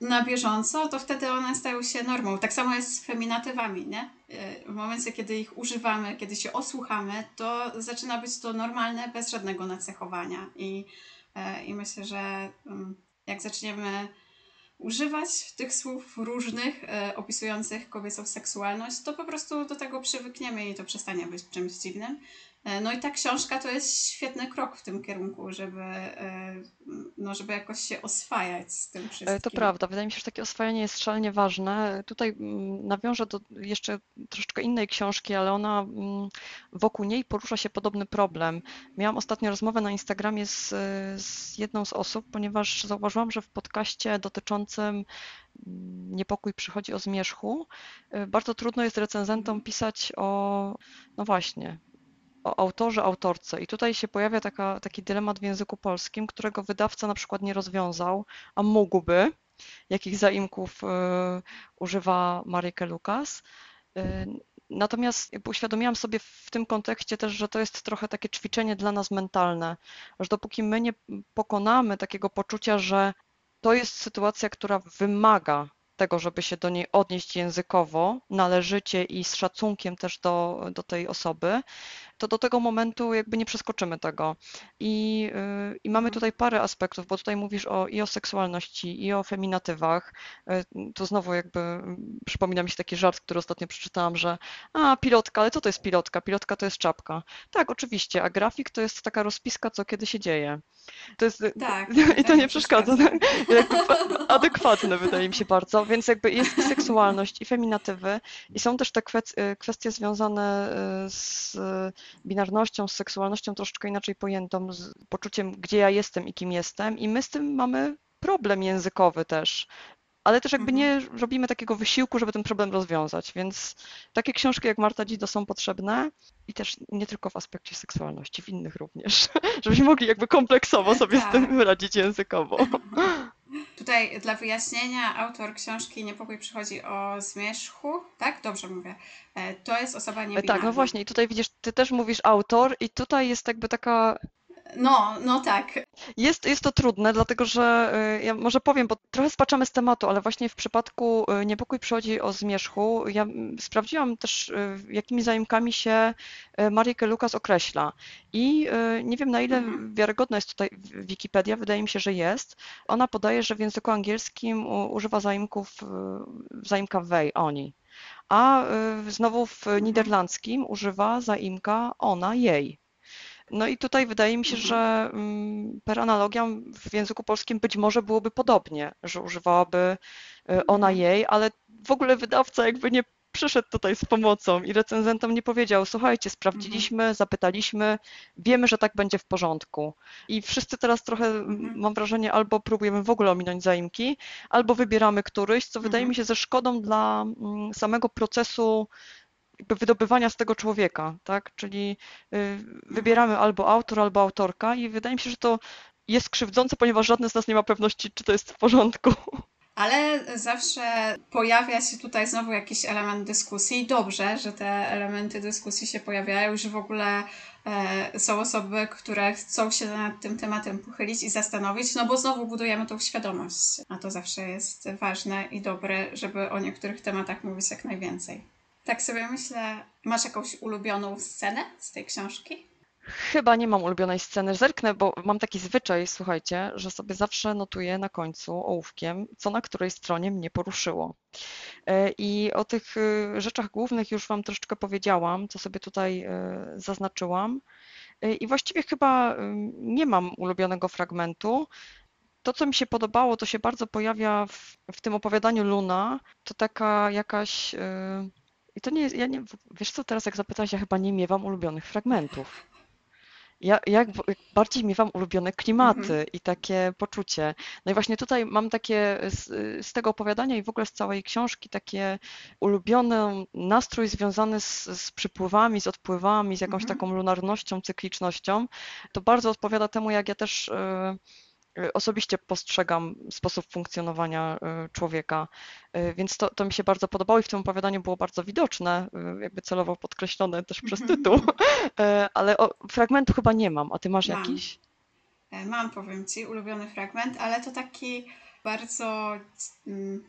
[SPEAKER 1] na bieżąco, to wtedy one stają się normą. Tak samo jest z feminatywami, nie? E, W momencie, kiedy ich używamy, kiedy się osłuchamy, to zaczyna być to normalne, bez żadnego nacechowania. I, e, i myślę, że mm, jak zaczniemy używać tych słów różnych, e, opisujących kobiecą seksualność, to po prostu do tego przywykniemy i to przestanie być czymś dziwnym. E, no i ta książka to jest świetny krok w tym kierunku, żeby, e, no, żeby jakoś się oswajać z tym wszystkim.
[SPEAKER 2] E, to prawda, wydaje mi się, że takie oswajanie jest szalenie ważne. Tutaj mm, nawiążę do jeszcze troszeczkę innej książki, ale ona mm, wokół niej porusza się podobny problem. Miałam ostatnio rozmowę na Instagramie z, z jedną z osób, ponieważ zauważyłam, że w podcaście dotyczącym mm, niepokój przychodzi o zmierzchu, bardzo trudno jest recenzentom
[SPEAKER 1] Mhm.
[SPEAKER 2] pisać o, no właśnie, o autorze, autorce. I tutaj się pojawia taka, taki dylemat w języku polskim, którego wydawca na przykład nie rozwiązał, a mógłby, jakich zaimków y, używa Maryke Lukas. Y, natomiast uświadomiłam sobie w tym kontekście też, że to jest trochę takie ćwiczenie dla nas mentalne, że dopóki my nie pokonamy takiego poczucia, że to jest sytuacja, która wymaga tego, żeby się do niej odnieść językowo, należycie i z szacunkiem też do, do tej osoby, to do tego momentu jakby nie przeskoczymy tego. I, yy, I mamy
[SPEAKER 1] Mhm.
[SPEAKER 2] tutaj parę aspektów, bo tutaj mówisz o, i o seksualności, i o feminatywach. Yy, To znowu jakby mm, przypomina mi się taki żart, który ostatnio przeczytałam, że a, pilotka, ale co to jest pilotka? Pilotka to jest czapka. Tak, oczywiście, a grafik to jest taka rozpiska, co kiedy się dzieje. To jest,
[SPEAKER 1] Tak, *laughs*
[SPEAKER 2] i to
[SPEAKER 1] tak,
[SPEAKER 2] nie przeszkadza.
[SPEAKER 1] przeszkadza. *laughs*
[SPEAKER 2] adekwatne wydaje mi się bardzo, więc jakby jest i seksualność, i feminatywy, i są też te kwestie związane y, z binarnością, z seksualnością troszeczkę inaczej pojętą, z poczuciem, gdzie ja jestem i kim jestem, i my z tym mamy problem językowy też. Ale też jakby
[SPEAKER 1] Mhm.
[SPEAKER 2] nie robimy takiego wysiłku, żeby ten problem rozwiązać, więc takie książki jak Marta Dzido są potrzebne i też nie tylko w aspekcie seksualności, w innych również, *laughs* żebyśmy mogli jakby kompleksowo sobie z tym
[SPEAKER 1] Tak.
[SPEAKER 2] radzić językowo. *laughs*
[SPEAKER 1] Tutaj dla wyjaśnienia autor książki Niepokój przychodzi o zmierzchu, tak? Dobrze mówię. E, To jest osoba niebinarna.
[SPEAKER 2] Tak, no właśnie, i tutaj widzisz, ty też mówisz autor, i tutaj jest jakby taka.
[SPEAKER 1] No, no tak.
[SPEAKER 2] Jest, jest to trudne, dlatego że y, ja może powiem, bo trochę spaczamy z tematu, ale właśnie w przypadku y, niepokój przychodzi o zmierzchu. Ja mm, sprawdziłam też, y, jakimi zaimkami się Maryjkę Lukas określa. I nie wiem, na ile
[SPEAKER 1] Mhm.
[SPEAKER 2] wiarygodna jest tutaj Wikipedia, wydaje mi się, że jest. Ona podaje, że w języku angielskim używa zaimków, y, zaimka they, oni. A znowu w
[SPEAKER 1] Mhm.
[SPEAKER 2] niderlandzkim używa zaimka ona, jej. No i tutaj wydaje mi się,
[SPEAKER 1] Mhm.
[SPEAKER 2] że mm, per analogiam w języku polskim być może byłoby podobnie, że używałaby y, ona,
[SPEAKER 1] Mhm.
[SPEAKER 2] jej, ale w ogóle wydawca jakby nie przyszedł tutaj z pomocą i recenzentom nie powiedział, słuchajcie,
[SPEAKER 1] Mhm.
[SPEAKER 2] sprawdziliśmy, zapytaliśmy, wiemy, że tak będzie w porządku. I wszyscy teraz trochę,
[SPEAKER 1] Mhm.
[SPEAKER 2] mam wrażenie, albo próbujemy w ogóle ominąć zaimki, albo wybieramy któryś, co wydaje
[SPEAKER 1] Mhm.
[SPEAKER 2] mi się ze szkodą dla mm, samego procesu wydobywania z tego człowieka, tak? Czyli y, wybieramy albo autor, albo autorka i wydaje mi się, że to jest krzywdzące, ponieważ żadne z nas nie ma pewności, czy to jest w porządku.
[SPEAKER 1] Ale zawsze pojawia się tutaj znowu jakiś element dyskusji i dobrze, że te elementy dyskusji się pojawiają, że w ogóle e, są osoby, które chcą się nad tym tematem pochylić i zastanowić, no bo znowu budujemy tą świadomość. A to zawsze jest ważne i dobre, żeby o niektórych tematach mówić jak najwięcej. Tak sobie myślę, masz jakąś ulubioną scenę z tej książki?
[SPEAKER 2] Chyba nie mam ulubionej sceny. Zerknę, bo mam taki zwyczaj, słuchajcie, że sobie zawsze notuję na końcu ołówkiem, co na której stronie mnie poruszyło. E, I o tych y, rzeczach głównych już Wam troszeczkę powiedziałam, co sobie tutaj y, zaznaczyłam. I właściwie chyba nie mam ulubionego fragmentu. To, co mi się podobało, to się bardzo pojawia w, w tym opowiadaniu Luna. To taka jakaś. y, I to nie jest. Ja nie, wiesz co, teraz jak zapytać, ja chyba nie miewam ulubionych fragmentów. Ja, jak bardziej miewam ulubione klimaty
[SPEAKER 1] Mhm.
[SPEAKER 2] i takie poczucie. No i właśnie tutaj mam takie z, z tego opowiadania i w ogóle z całej książki takie ulubiony nastrój związany z, z przypływami, z odpływami, z jakąś
[SPEAKER 1] Mhm.
[SPEAKER 2] taką lunarnością, cyklicznością. To bardzo odpowiada temu, jak ja też e, osobiście postrzegam sposób funkcjonowania e, człowieka. E, Więc to, to mi się bardzo podobało i w tym opowiadaniu było bardzo widoczne, jakby celowo podkreślone też przez
[SPEAKER 1] Mhm.
[SPEAKER 2] tytuł, *laughs* ale o, fragmentu chyba nie mam. A ty masz
[SPEAKER 1] Mam.
[SPEAKER 2] jakiś?
[SPEAKER 1] Mam, powiem Ci, ulubiony fragment, ale to taki bardzo. Mm,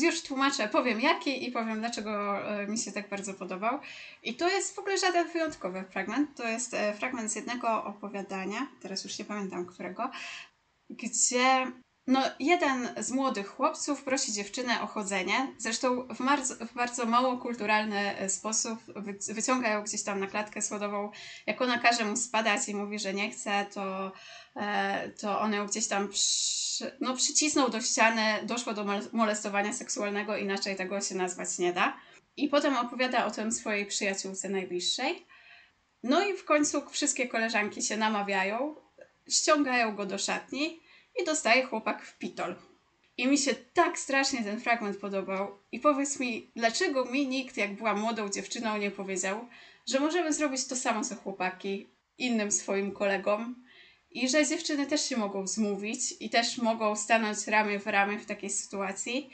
[SPEAKER 1] już tłumaczę, powiem jaki i powiem dlaczego mi się tak bardzo podobał. I to jest w ogóle żaden wyjątkowy fragment. To jest fragment z jednego opowiadania, teraz już nie pamiętam którego, gdzie no, jeden z młodych chłopców prosi dziewczynę o chodzenie, zresztą w bardzo, w bardzo mało kulturalny e, sposób wyciąga ją gdzieś tam na klatkę schodową. Jak ona każe mu spadać i mówi, że nie chce, to, e, to on ją gdzieś tam przy, no, przycisnął do ściany, doszło do molestowania seksualnego, inaczej tego się nazwać nie da. I potem opowiada o tym swojej przyjaciółce najbliższej. No i w końcu wszystkie koleżanki się namawiają, ściągają go do szatni i dostaje chłopak w pitol. I mi się tak strasznie ten fragment podobał. I powiedz mi, dlaczego mi nikt, jak była młodą dziewczyną, nie powiedział, że możemy zrobić to samo co chłopaki innym swoim kolegom i że dziewczyny też się mogą zmówić i też mogą stanąć ramię w ramię w takiej sytuacji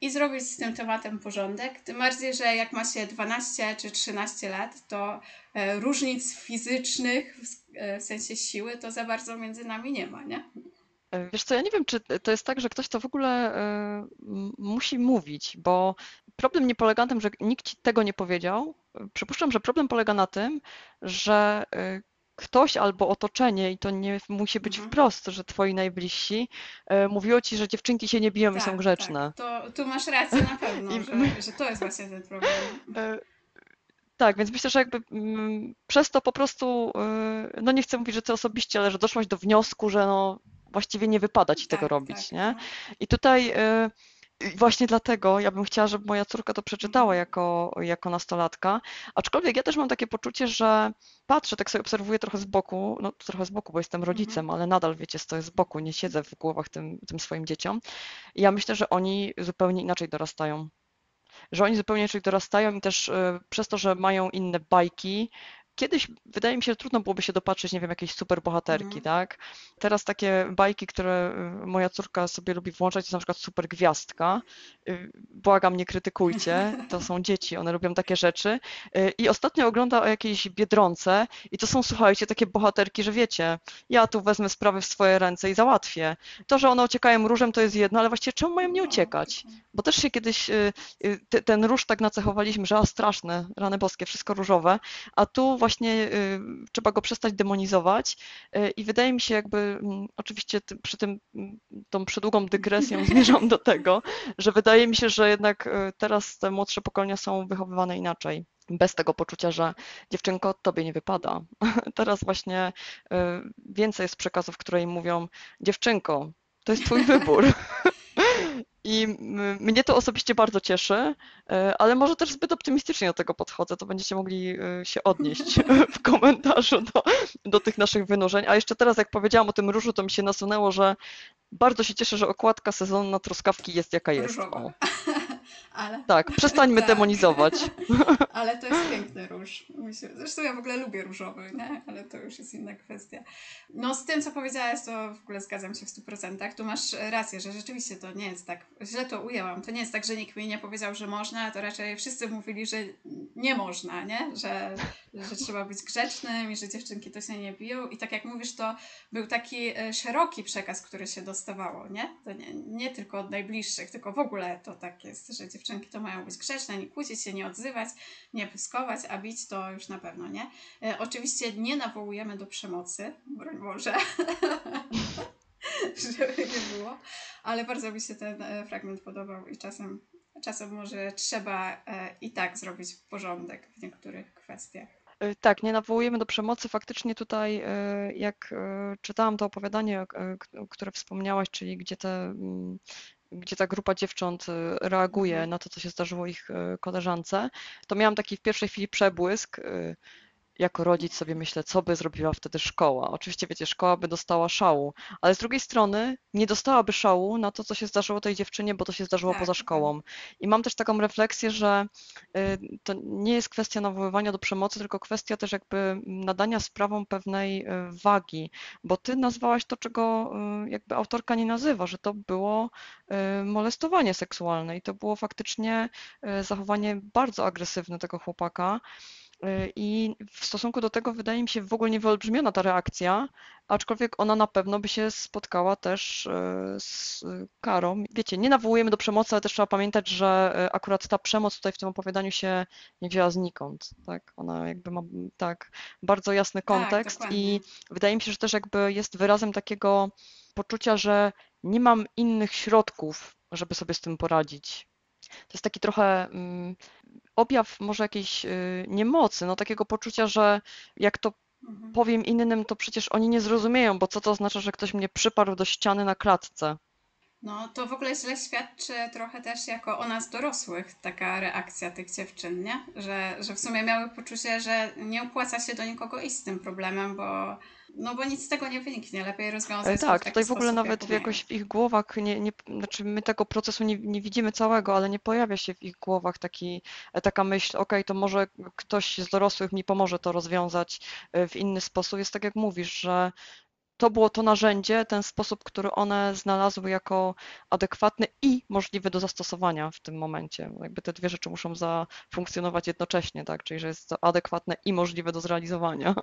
[SPEAKER 1] i zrobić z tym tematem porządek. Tym bardziej, że jak ma się 12 czy 13 lat, to e, różnic fizycznych, w, e, sensie siły, to za bardzo między nami nie ma, nie?
[SPEAKER 2] E, wiesz co, ja nie wiem, czy to jest tak, że ktoś to w ogóle musi mówić, bo problem nie polega na tym, że nikt ci tego nie powiedział. Przypuszczam, że problem polega na tym, że ktoś albo otoczenie, i to nie musi być
[SPEAKER 1] Mhm.
[SPEAKER 2] wprost, że twoi najbliżsi, mówiło ci, że dziewczynki się nie biją i są
[SPEAKER 1] Tak,
[SPEAKER 2] grzeczne.
[SPEAKER 1] tak. To tu masz rację na *laughs* pewno,
[SPEAKER 2] I
[SPEAKER 1] że, że to jest właśnie ten problem. *laughs*
[SPEAKER 2] Tak, więc myślę, że jakby mm, przez to po prostu, no nie chcę mówić, że ty osobiście, ale że doszłaś do wniosku, że no właściwie nie wypada ci tego
[SPEAKER 1] Tak,
[SPEAKER 2] robić,
[SPEAKER 1] tak,
[SPEAKER 2] nie?
[SPEAKER 1] no.
[SPEAKER 2] I tutaj właśnie dlatego ja bym chciała, żeby moja córka to przeczytała
[SPEAKER 1] Mhm.
[SPEAKER 2] jako, jako nastolatka, aczkolwiek ja też mam takie poczucie, że patrzę, tak sobie obserwuję trochę z boku, no trochę z boku, bo jestem rodzicem,
[SPEAKER 1] Mhm.
[SPEAKER 2] ale nadal, wiecie, stoję z boku, nie siedzę w głowach tym, tym swoim dzieciom. I ja myślę, że oni zupełnie inaczej dorastają. Że oni zupełnie inaczej dorastają i też y, przez to, że mają inne bajki, Kiedyś wydaje mi się, że trudno byłoby się dopatrzyć, nie wiem, jakiejś super bohaterki,
[SPEAKER 1] Mhm.
[SPEAKER 2] tak? Teraz takie bajki, które y, moja córka sobie lubi włączać, to na przykład Super Gwiazdka. Y, Błagam, nie krytykujcie, to są *laughs* dzieci, one lubią takie rzeczy. Y, I ostatnio ogląda o jakiejś Biedronce i to są, słuchajcie, takie bohaterki, że wiecie, ja tu wezmę sprawy w swoje ręce i załatwię. To, że one uciekają różem, to jest jedno, ale właściwie czemu mają nie
[SPEAKER 1] No,
[SPEAKER 2] uciekać? Bo też się kiedyś te- ten róż tak nacechowaliśmy, że a straszne, rany boskie, wszystko różowe, a tu właśnie y, trzeba go przestać demonizować y, i wydaje mi się jakby, mm, oczywiście przy tym, mm, tą przydługą dygresją *laughs* zmierzam do tego, że wydaje mi się, że jednak y, teraz te młodsze pokolenia są wychowywane inaczej. Bez tego poczucia, że dziewczynko, tobie nie wypada. *laughs* Teraz właśnie więcej jest przekazów, które im mówią, dziewczynko, to jest twój wybór. *laughs* I mnie to osobiście bardzo cieszy, e, ale może też zbyt optymistycznie do tego podchodzę, to będziecie mogli e, się odnieść *laughs* w komentarzu do, do tych naszych wynurzeń. A jeszcze teraz, jak powiedziałam o tym różu, to mi się nasunęło, że bardzo się cieszę, że okładka sezonna truskawki jest jaka jest. O, *laughs*
[SPEAKER 1] Ale,
[SPEAKER 2] tak, przestańmy *laughs*
[SPEAKER 1] Tak.
[SPEAKER 2] demonizować. *laughs*
[SPEAKER 1] ale to jest piękny róż. Zresztą ja w ogóle lubię różowy, nie? ale to już jest inna kwestia. No z tym, co powiedziałaś, to w ogóle zgadzam się w 100%. Tu masz rację, że rzeczywiście to nie jest tak, źle to ujęłam. To nie jest tak, że nikt mi nie powiedział, że można, to raczej wszyscy mówili, że nie można, nie? Że, że trzeba być grzecznym i że dziewczynki to się nie biją. I tak jak mówisz, to był taki e, szeroki przekaz, który się dostawało, nie? To nie, nie tylko od najbliższych, tylko w ogóle to tak jest, że dziewczynki to mają być grzeczne, nie kłócić się, nie odzywać, nie pyskować, a bić to już na pewno nie. E, oczywiście nie nawołujemy do przemocy, broń Boże, *laughs* żeby nie było, ale bardzo mi się ten e, fragment podobał i czasem, czasem może trzeba e, i tak zrobić porządek w niektórych kwestiach.
[SPEAKER 2] Tak, nie nawołujemy do przemocy. Faktycznie tutaj, jak czytałam to opowiadanie, które wspomniałaś, czyli gdzie te, mm, gdzie ta grupa dziewcząt e, reaguje
[SPEAKER 1] Mhm.
[SPEAKER 2] na to, co się zdarzyło ich e, koleżance, to miałam taki w pierwszej chwili przebłysk. Jako rodzic sobie myślę, co by zrobiła wtedy szkoła. Oczywiście, wiecie, szkoła by dostała szału, ale z drugiej strony nie dostałaby szału na to, co się zdarzyło tej dziewczynie, bo to się zdarzyło
[SPEAKER 1] Tak,
[SPEAKER 2] poza
[SPEAKER 1] tak.
[SPEAKER 2] szkołą. I mam też taką refleksję, że y, to nie jest kwestia nawoływania do przemocy, tylko kwestia też jakby nadania sprawom pewnej y, wagi, bo ty nazwałaś to, czego y, jakby autorka nie nazywa, że to było molestowanie seksualne i to było faktycznie zachowanie bardzo agresywne tego chłopaka. Y, I w stosunku do tego wydaje mi się w ogóle niewyolbrzymiona ta reakcja, aczkolwiek ona na pewno by się spotkała też y, z karą. Wiecie, nie nawołujemy do przemocy, ale też trzeba pamiętać, że y, akurat ta przemoc tutaj w tym opowiadaniu się nie wzięła znikąd, tak? Ona jakby ma tak bardzo jasny kontekst
[SPEAKER 1] dokładnie.
[SPEAKER 2] i wydaje mi się, że też jakby jest wyrazem takiego poczucia, że nie mam innych środków, żeby sobie z tym poradzić. To jest taki trochę mm, objaw może jakiejś y, niemocy, no takiego poczucia, że jak to
[SPEAKER 1] Mhm.
[SPEAKER 2] powiem innym, to przecież oni nie zrozumieją, bo co to oznacza, że ktoś mnie przyparł do ściany na klatce?
[SPEAKER 1] No to w ogóle źle świadczy trochę też jako o nas dorosłych taka reakcja tych dziewczyn, nie? Że, że w sumie miały poczucie, że nie opłaca się do nikogo iść z tym problemem, bo, no bo nic z tego nie wyniknie, lepiej rozwiązać
[SPEAKER 2] E,
[SPEAKER 1] w
[SPEAKER 2] Tak, tutaj w ogóle
[SPEAKER 1] jak
[SPEAKER 2] nawet
[SPEAKER 1] umieją.
[SPEAKER 2] jakoś w ich głowach nie, nie, znaczy my tego procesu nie, nie widzimy całego, ale nie pojawia się w ich głowach taki, e, taka myśl, okej, to może ktoś z dorosłych mi pomoże to rozwiązać e, w inny sposób. Jest tak jak mówisz, że to było to narzędzie, ten sposób, który one znalazły jako adekwatny i możliwy do zastosowania w tym momencie. Jakby te dwie rzeczy muszą zafunkcjonować jednocześnie, tak? Czyli że jest to adekwatne i możliwe do zrealizowania.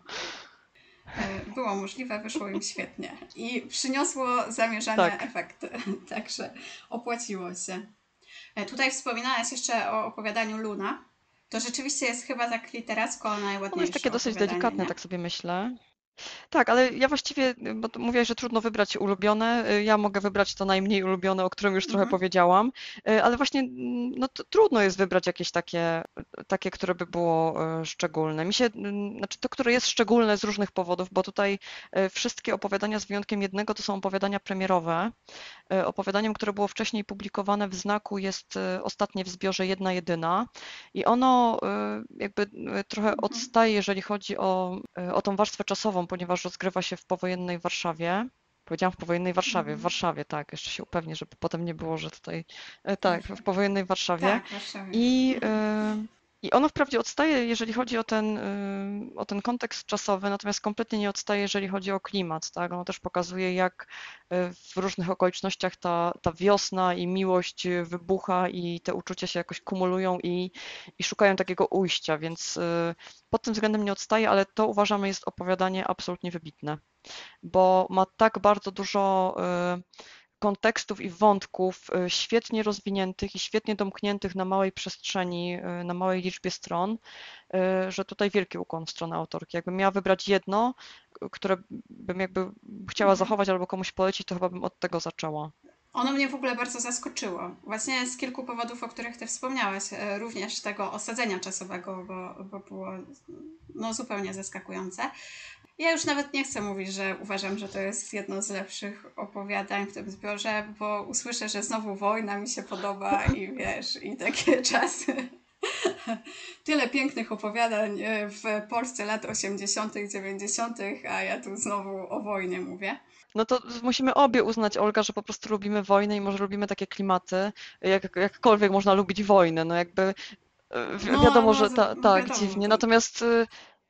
[SPEAKER 1] E, Było możliwe, wyszło im świetnie i przyniosło zamierzane
[SPEAKER 2] Tak.
[SPEAKER 1] efekty, *laughs* także opłaciło się. E, Tutaj wspominałaś jeszcze o opowiadaniu Luna. To rzeczywiście jest chyba tak literacko
[SPEAKER 2] Ono
[SPEAKER 1] najładniejsze
[SPEAKER 2] jest takie dosyć delikatne,
[SPEAKER 1] nie?
[SPEAKER 2] tak sobie myślę. Tak, ale ja właściwie, bo mówiłaś, że trudno wybrać ulubione. Ja mogę wybrać to najmniej ulubione, o którym już trochę
[SPEAKER 1] Mhm.
[SPEAKER 2] powiedziałam, y, ale właśnie no, trudno jest wybrać jakieś takie, takie, które by było y, szczególne. Mi się, znaczy to, które jest szczególne z różnych powodów, bo tutaj y, wszystkie opowiadania z wyjątkiem jednego to są opowiadania premierowe. Opowiadaniem, które było wcześniej publikowane w znaku jest ostatnie w zbiorze Jedna Jedyna i ono jakby trochę
[SPEAKER 1] Mhm.
[SPEAKER 2] odstaje, jeżeli chodzi o, o tą warstwę czasową, ponieważ rozgrywa się w powojennej Warszawie. Powiedziałam w powojennej Warszawie, w
[SPEAKER 1] Mhm.
[SPEAKER 2] Warszawie, tak, jeszcze się upewnię, żeby potem nie było, że tutaj, y, tak, w powojennej Warszawie.
[SPEAKER 1] Tak, Warszawie.
[SPEAKER 2] I, y, I ono wprawdzie odstaje, jeżeli chodzi o ten, y, o ten kontekst czasowy, natomiast kompletnie nie odstaje, jeżeli chodzi o klimat, tak? Ono też pokazuje, jak y, w różnych okolicznościach ta, ta wiosna i miłość wybucha i te uczucia się jakoś kumulują i, i szukają takiego ujścia, więc y, pod tym względem nie odstaje, ale to uważamy jest opowiadanie absolutnie wybitne, bo ma tak bardzo dużo kontekstów i wątków y, świetnie rozwiniętych i świetnie domkniętych na małej przestrzeni, y, na małej liczbie stron, y, że tutaj wielki ukłon w stronę autorki. Jakbym miała wybrać jedno, które bym jakby chciała
[SPEAKER 1] Mhm.
[SPEAKER 2] zachować albo komuś polecić, to chyba bym od tego zaczęła.
[SPEAKER 1] Ono mnie w ogóle bardzo zaskoczyło. Właśnie z kilku powodów, o których Ty wspomniałaś. Również tego osadzenia czasowego, bo, bo było no, zupełnie zaskakujące. Ja już nawet nie chcę mówić, że uważam, że to jest jedno z lepszych opowiadań w tym zbiorze, bo usłyszę, że znowu wojna mi się podoba i wiesz, i takie *laughs* czasy. Tyle pięknych opowiadań e, w Polsce lat 80., 90., a ja tu znowu o wojnie mówię.
[SPEAKER 2] No to musimy obie uznać, Olga, że po prostu lubimy wojnę i może lubimy takie klimaty, jak, jakkolwiek można lubić wojnę. No jakby y, wi-
[SPEAKER 1] No,
[SPEAKER 2] wiadomo,
[SPEAKER 1] no,
[SPEAKER 2] że ta, tak,
[SPEAKER 1] wiadomo,
[SPEAKER 2] dziwnie.
[SPEAKER 1] to-
[SPEAKER 2] Natomiast y,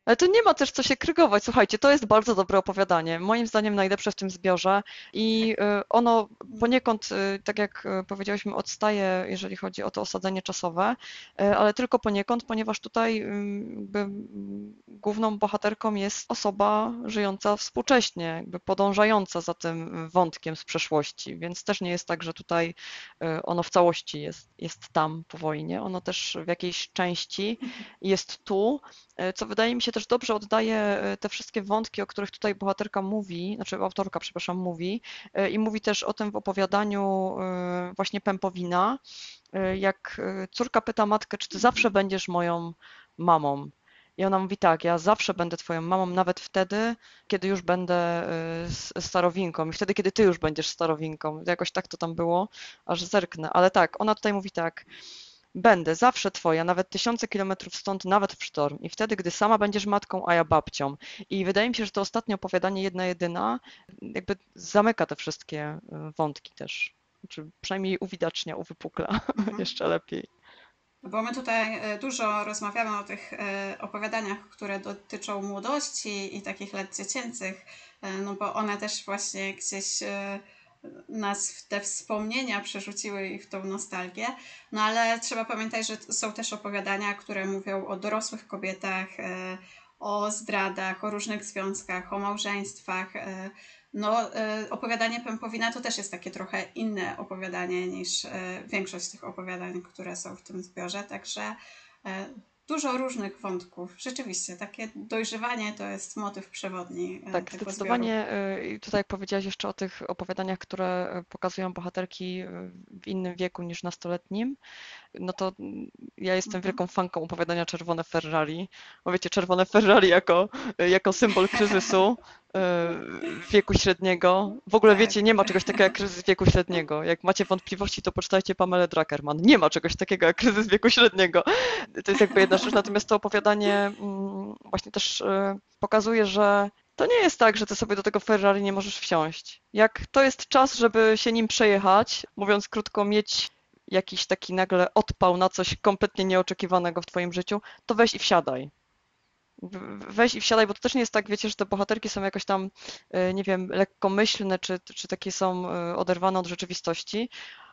[SPEAKER 2] ale to nie ma też co się krygować. Słuchajcie, to jest bardzo dobre opowiadanie. Moim zdaniem najlepsze w tym zbiorze i y, ono poniekąd, y, tak jak y, powiedziałyśmy, odstaje, jeżeli chodzi o to osadzenie czasowe, ale tylko poniekąd, ponieważ tutaj jakby główną bohaterką jest osoba żyjąca współcześnie, jakby podążająca za tym wątkiem z przeszłości, więc też nie jest tak, że tutaj ono w całości jest, jest tam po wojnie. Ono też w jakiejś części jest tu, co wydaje mi się też dobrze oddaje y, te wszystkie wątki, o których tutaj bohaterka mówi, znaczy autorka, przepraszam, mówi y, i mówi też o tym w opowiadaniu y, właśnie Pępowina, jak córka pyta matkę, czy ty zawsze będziesz moją mamą? I ona mówi tak, ja zawsze będę twoją mamą, nawet wtedy, kiedy już będę starowinką i wtedy, kiedy ty już będziesz starowinką. Jakoś tak to tam było, aż zerknę. Ale tak, ona tutaj mówi tak, będę zawsze twoja, nawet tysiące kilometrów stąd, nawet w sztorm. I wtedy, gdy sama będziesz matką, a ja babcią. I wydaje mi się, że to ostatnie opowiadanie, jedna jedyna, jakby zamyka te wszystkie y, wątki też. Czy przynajmniej uwidacznia, uwypukla
[SPEAKER 1] Mhm. *laughs*
[SPEAKER 2] jeszcze lepiej.
[SPEAKER 1] Bo my tutaj e, dużo rozmawiamy o tych e, opowiadaniach, które dotyczą młodości i takich lat dziecięcych, e, no bo one też właśnie gdzieś e, nas w te wspomnienia przerzuciły i w tą nostalgię. No ale trzeba pamiętać, że są też opowiadania, które mówią o dorosłych kobietach, e, o zdradach, o różnych związkach, o małżeństwach. e, No, e, opowiadanie Pępowina to też jest takie trochę inne opowiadanie niż większość tych opowiadań, które są w tym zbiorze, także dużo różnych wątków. Rzeczywiście, takie dojrzewanie to jest motyw przewodni e,
[SPEAKER 2] Tak,
[SPEAKER 1] tego
[SPEAKER 2] zdecydowanie. y, I tutaj jak powiedziałaś jeszcze o tych opowiadaniach, które y, pokazują bohaterki w innym wieku niż nastoletnim, no to mm, ja jestem
[SPEAKER 1] Mhm.
[SPEAKER 2] wielką fanką opowiadania Czerwone Ferrari. Bo wiecie, Czerwone Ferrari jako, jako symbol *laughs* kryzysu wieku średniego. W ogóle
[SPEAKER 1] Tak.
[SPEAKER 2] wiecie, nie ma czegoś takiego jak kryzys wieku średniego. Jak macie wątpliwości, to poczytajcie Pamelę Druckerman. Nie ma czegoś takiego jak kryzys wieku średniego. To jest jakby jedna rzecz, natomiast to opowiadanie mm, właśnie też y, pokazuje, że to nie jest tak, że ty sobie do tego Ferrari nie możesz wsiąść. Jak to jest czas, żeby się nim przejechać, mówiąc krótko, mieć jakiś taki nagle odpał na coś kompletnie nieoczekiwanego w twoim życiu, to weź i wsiadaj. Weź i wsiadaj, bo to też nie jest tak, wiecie, że te bohaterki są jakoś tam, y, nie wiem, lekkomyślne, czy, czy takie są y, oderwane od rzeczywistości.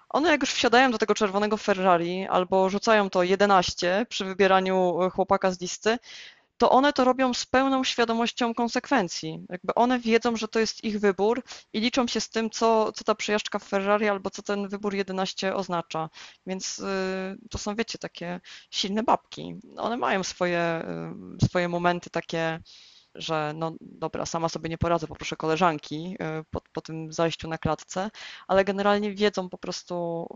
[SPEAKER 2] One jak już wsiadają do tego czerwonego Ferrari albo rzucają to 11 przy wybieraniu y, chłopaka z listy, to one to robią z pełną świadomością konsekwencji. Jakby one wiedzą, że to jest ich wybór i liczą się z tym, co, co ta przejażdżka w Ferrari albo co ten wybór 11 oznacza. Więc y, to są, wiecie, takie silne babki. One mają swoje, y, swoje momenty takie, że no dobra, sama sobie nie poradzę, poproszę koleżanki y, po, po tym zajściu na klatce, ale generalnie wiedzą po prostu,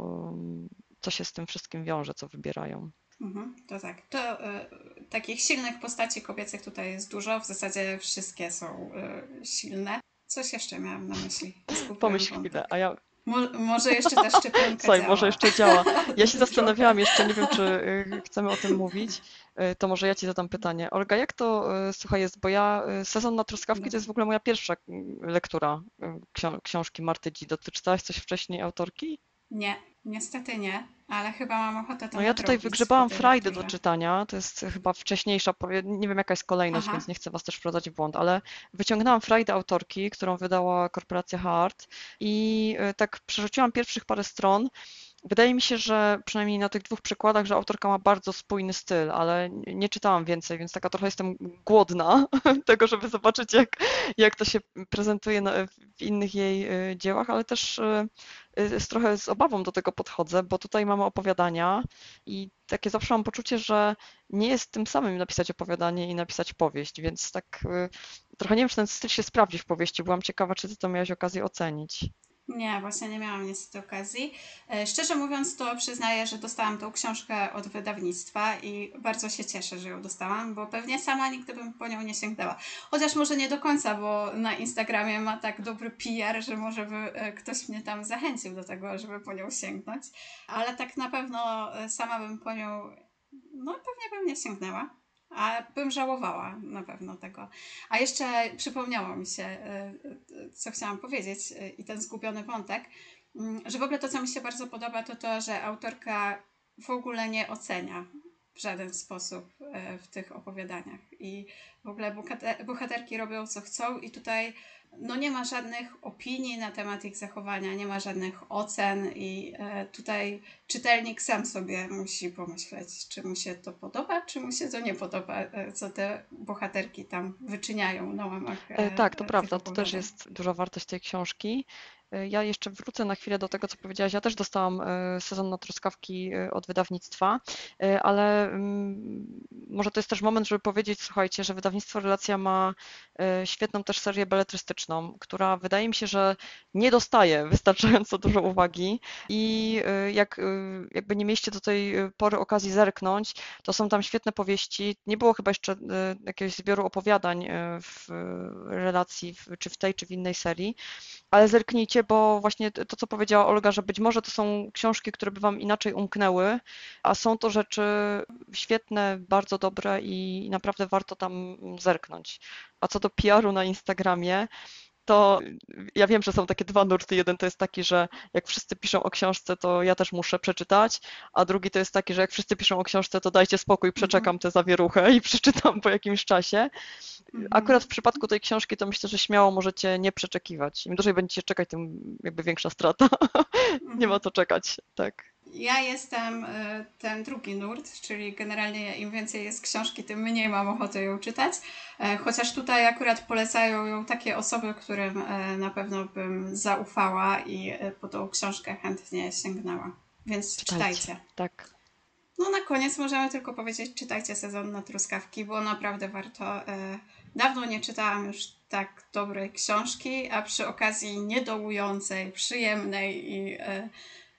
[SPEAKER 2] co się z tym wszystkim wiąże, co wybierają.
[SPEAKER 1] Mhm, to tak. To e, takich silnych postaci kobiecych tutaj jest dużo. W zasadzie wszystkie są e, silne. Coś jeszcze miałam na myśli. Zgubiłam
[SPEAKER 2] Pomyśl
[SPEAKER 1] wątek.
[SPEAKER 2] chwilę, a ja,
[SPEAKER 1] Mo- może jeszcze ta *laughs* szczepionka
[SPEAKER 2] Słuchaj,
[SPEAKER 1] działa.
[SPEAKER 2] może jeszcze działa. *laughs* Ja się zastanawiałam jeszcze, nie wiem, czy y, chcemy o tym mówić, y, to może ja Ci zadam pytanie. Olga, jak to, y, słuchaj, jest, bo ja, y, Sezon na truskawki to jest w ogóle moja pierwsza y, lektura y, ksią- książki Marty Dzido. Ty czytałaś coś wcześniej autorki?
[SPEAKER 1] Nie, niestety nie, ale chyba mam ochotę to
[SPEAKER 2] No ja tutaj wygrzebałam frajdę do czytania, to jest chyba wcześniejsza, nie wiem jaka jest kolejność,
[SPEAKER 1] Aha.
[SPEAKER 2] więc nie chcę Was też wprowadzać w błąd, ale wyciągnęłam frajdę autorki, którą wydała korporacja Hart i y, tak przerzuciłam pierwszych parę stron. Wydaje mi się, że przynajmniej na tych dwóch przykładach, że autorka ma bardzo spójny styl, ale nie czytałam więcej, więc taka trochę jestem głodna *laughs* tego, żeby zobaczyć, jak, jak to się prezentuje w innych jej y, dziełach, ale też y, y, z trochę z obawą do tego podchodzę, bo tutaj mamy opowiadania i takie zawsze mam poczucie, że nie jest tym samym napisać opowiadanie i napisać powieść, więc tak trochę nie wiem, czy ten styl się sprawdzi w powieści. Byłam ciekawa, czy ty to miałaś okazję ocenić.
[SPEAKER 1] Nie, właśnie nie miałam niestety okazji. E, Szczerze mówiąc, to przyznaję, że dostałam tą książkę od wydawnictwa i bardzo się cieszę, że ją dostałam, bo pewnie sama nigdy bym po nią nie sięgnęła. Chociaż może nie do końca, bo na Instagramie ma tak dobry PR, że może by e, ktoś mnie tam zachęcił do tego, żeby po nią sięgnąć. Ale tak na pewno e, sama bym po nią, no pewnie bym nie sięgnęła. A bym żałowała na pewno tego. A jeszcze przypomniało mi się, e, e, co chciałam powiedzieć, e, i ten zgubiony wątek, mm, że w ogóle to, co mi się bardzo podoba, to to, że autorka w ogóle nie ocenia w żaden sposób w tych opowiadaniach. I w ogóle bohater- bohaterki robią co chcą, i tutaj no nie ma żadnych opinii na temat ich zachowania, nie ma żadnych ocen, i e, tutaj czytelnik sam sobie musi pomyśleć, czy mu się to podoba, czy mu się to nie podoba, e, co te bohaterki tam wyczyniają na łamach.
[SPEAKER 2] E, Tak, to prawda, to też jest duża wartość tej książki. E, Ja jeszcze wrócę na chwilę do tego, co powiedziałaś. Ja też dostałam e, sezon na truskawki e, od wydawnictwa, ale mm, może to jest też moment, żeby powiedzieć, słuchajcie, że wydawnictwo Relacja ma świetną też serię beletrystyczną, która wydaje mi się, że nie dostaje wystarczająco dużo uwagi i jak jakby nie mieliście do tej pory okazji zerknąć, to są tam świetne powieści. Nie było chyba jeszcze jakiegoś zbioru opowiadań w relacji, czy w tej, czy w innej serii, ale zerknijcie, bo właśnie to, co powiedziała Olga, że być może to są książki, które by Wam inaczej umknęły, a są to rzeczy świetne, bardzo dobre i naprawdę warto tam zerknąć. A co do PR-u na Instagramie, to ja wiem, że są takie dwa nurty. Jeden to jest taki, że jak wszyscy piszą o książce, to ja też muszę przeczytać, a drugi to jest taki, że jak wszyscy piszą o książce, to dajcie spokój, przeczekam tę zawieruchę i *laughs* przeczytam po jakimś czasie.
[SPEAKER 1] Mhm.
[SPEAKER 2] Akurat w przypadku tej książki to myślę, że śmiało możecie nie przeczekiwać. Im dłużej będziecie czekać, tym jakby większa strata. *laughs* Nie ma co czekać, tak.
[SPEAKER 1] Ja jestem y, ten drugi nurt, czyli generalnie im więcej jest książki, tym mniej mam ochoty ją czytać. E, Chociaż tutaj akurat polecają ją takie osoby, którym e, na pewno bym zaufała i e, po tą książkę chętnie sięgnęła. Więc
[SPEAKER 2] Czytajcie.
[SPEAKER 1] czytajcie.
[SPEAKER 2] Tak.
[SPEAKER 1] No na koniec możemy tylko powiedzieć, czytajcie sezon na truskawki, bo naprawdę warto. Dawno nie czytałam już tak dobrej książki, a przy okazji niedołującej, przyjemnej i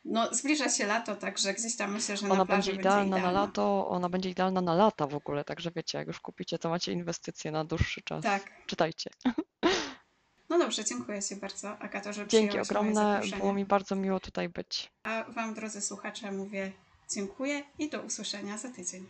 [SPEAKER 1] no, zbliża się lato, także gdzieś tam myślę, że na
[SPEAKER 2] Ona
[SPEAKER 1] plaży
[SPEAKER 2] będzie
[SPEAKER 1] będzie
[SPEAKER 2] idealna na
[SPEAKER 1] idealna.
[SPEAKER 2] lato, ona będzie idealna na lata w ogóle, także wiecie, jak już kupicie, to macie inwestycje na dłuższy czas.
[SPEAKER 1] Tak.
[SPEAKER 2] Czytajcie.
[SPEAKER 1] No dobrze, dziękuję Ci bardzo, Agato, że
[SPEAKER 2] Dzięki ogromne, było mi bardzo miło tutaj być.
[SPEAKER 1] A Wam, drodzy słuchacze, mówię dziękuję i do usłyszenia za tydzień.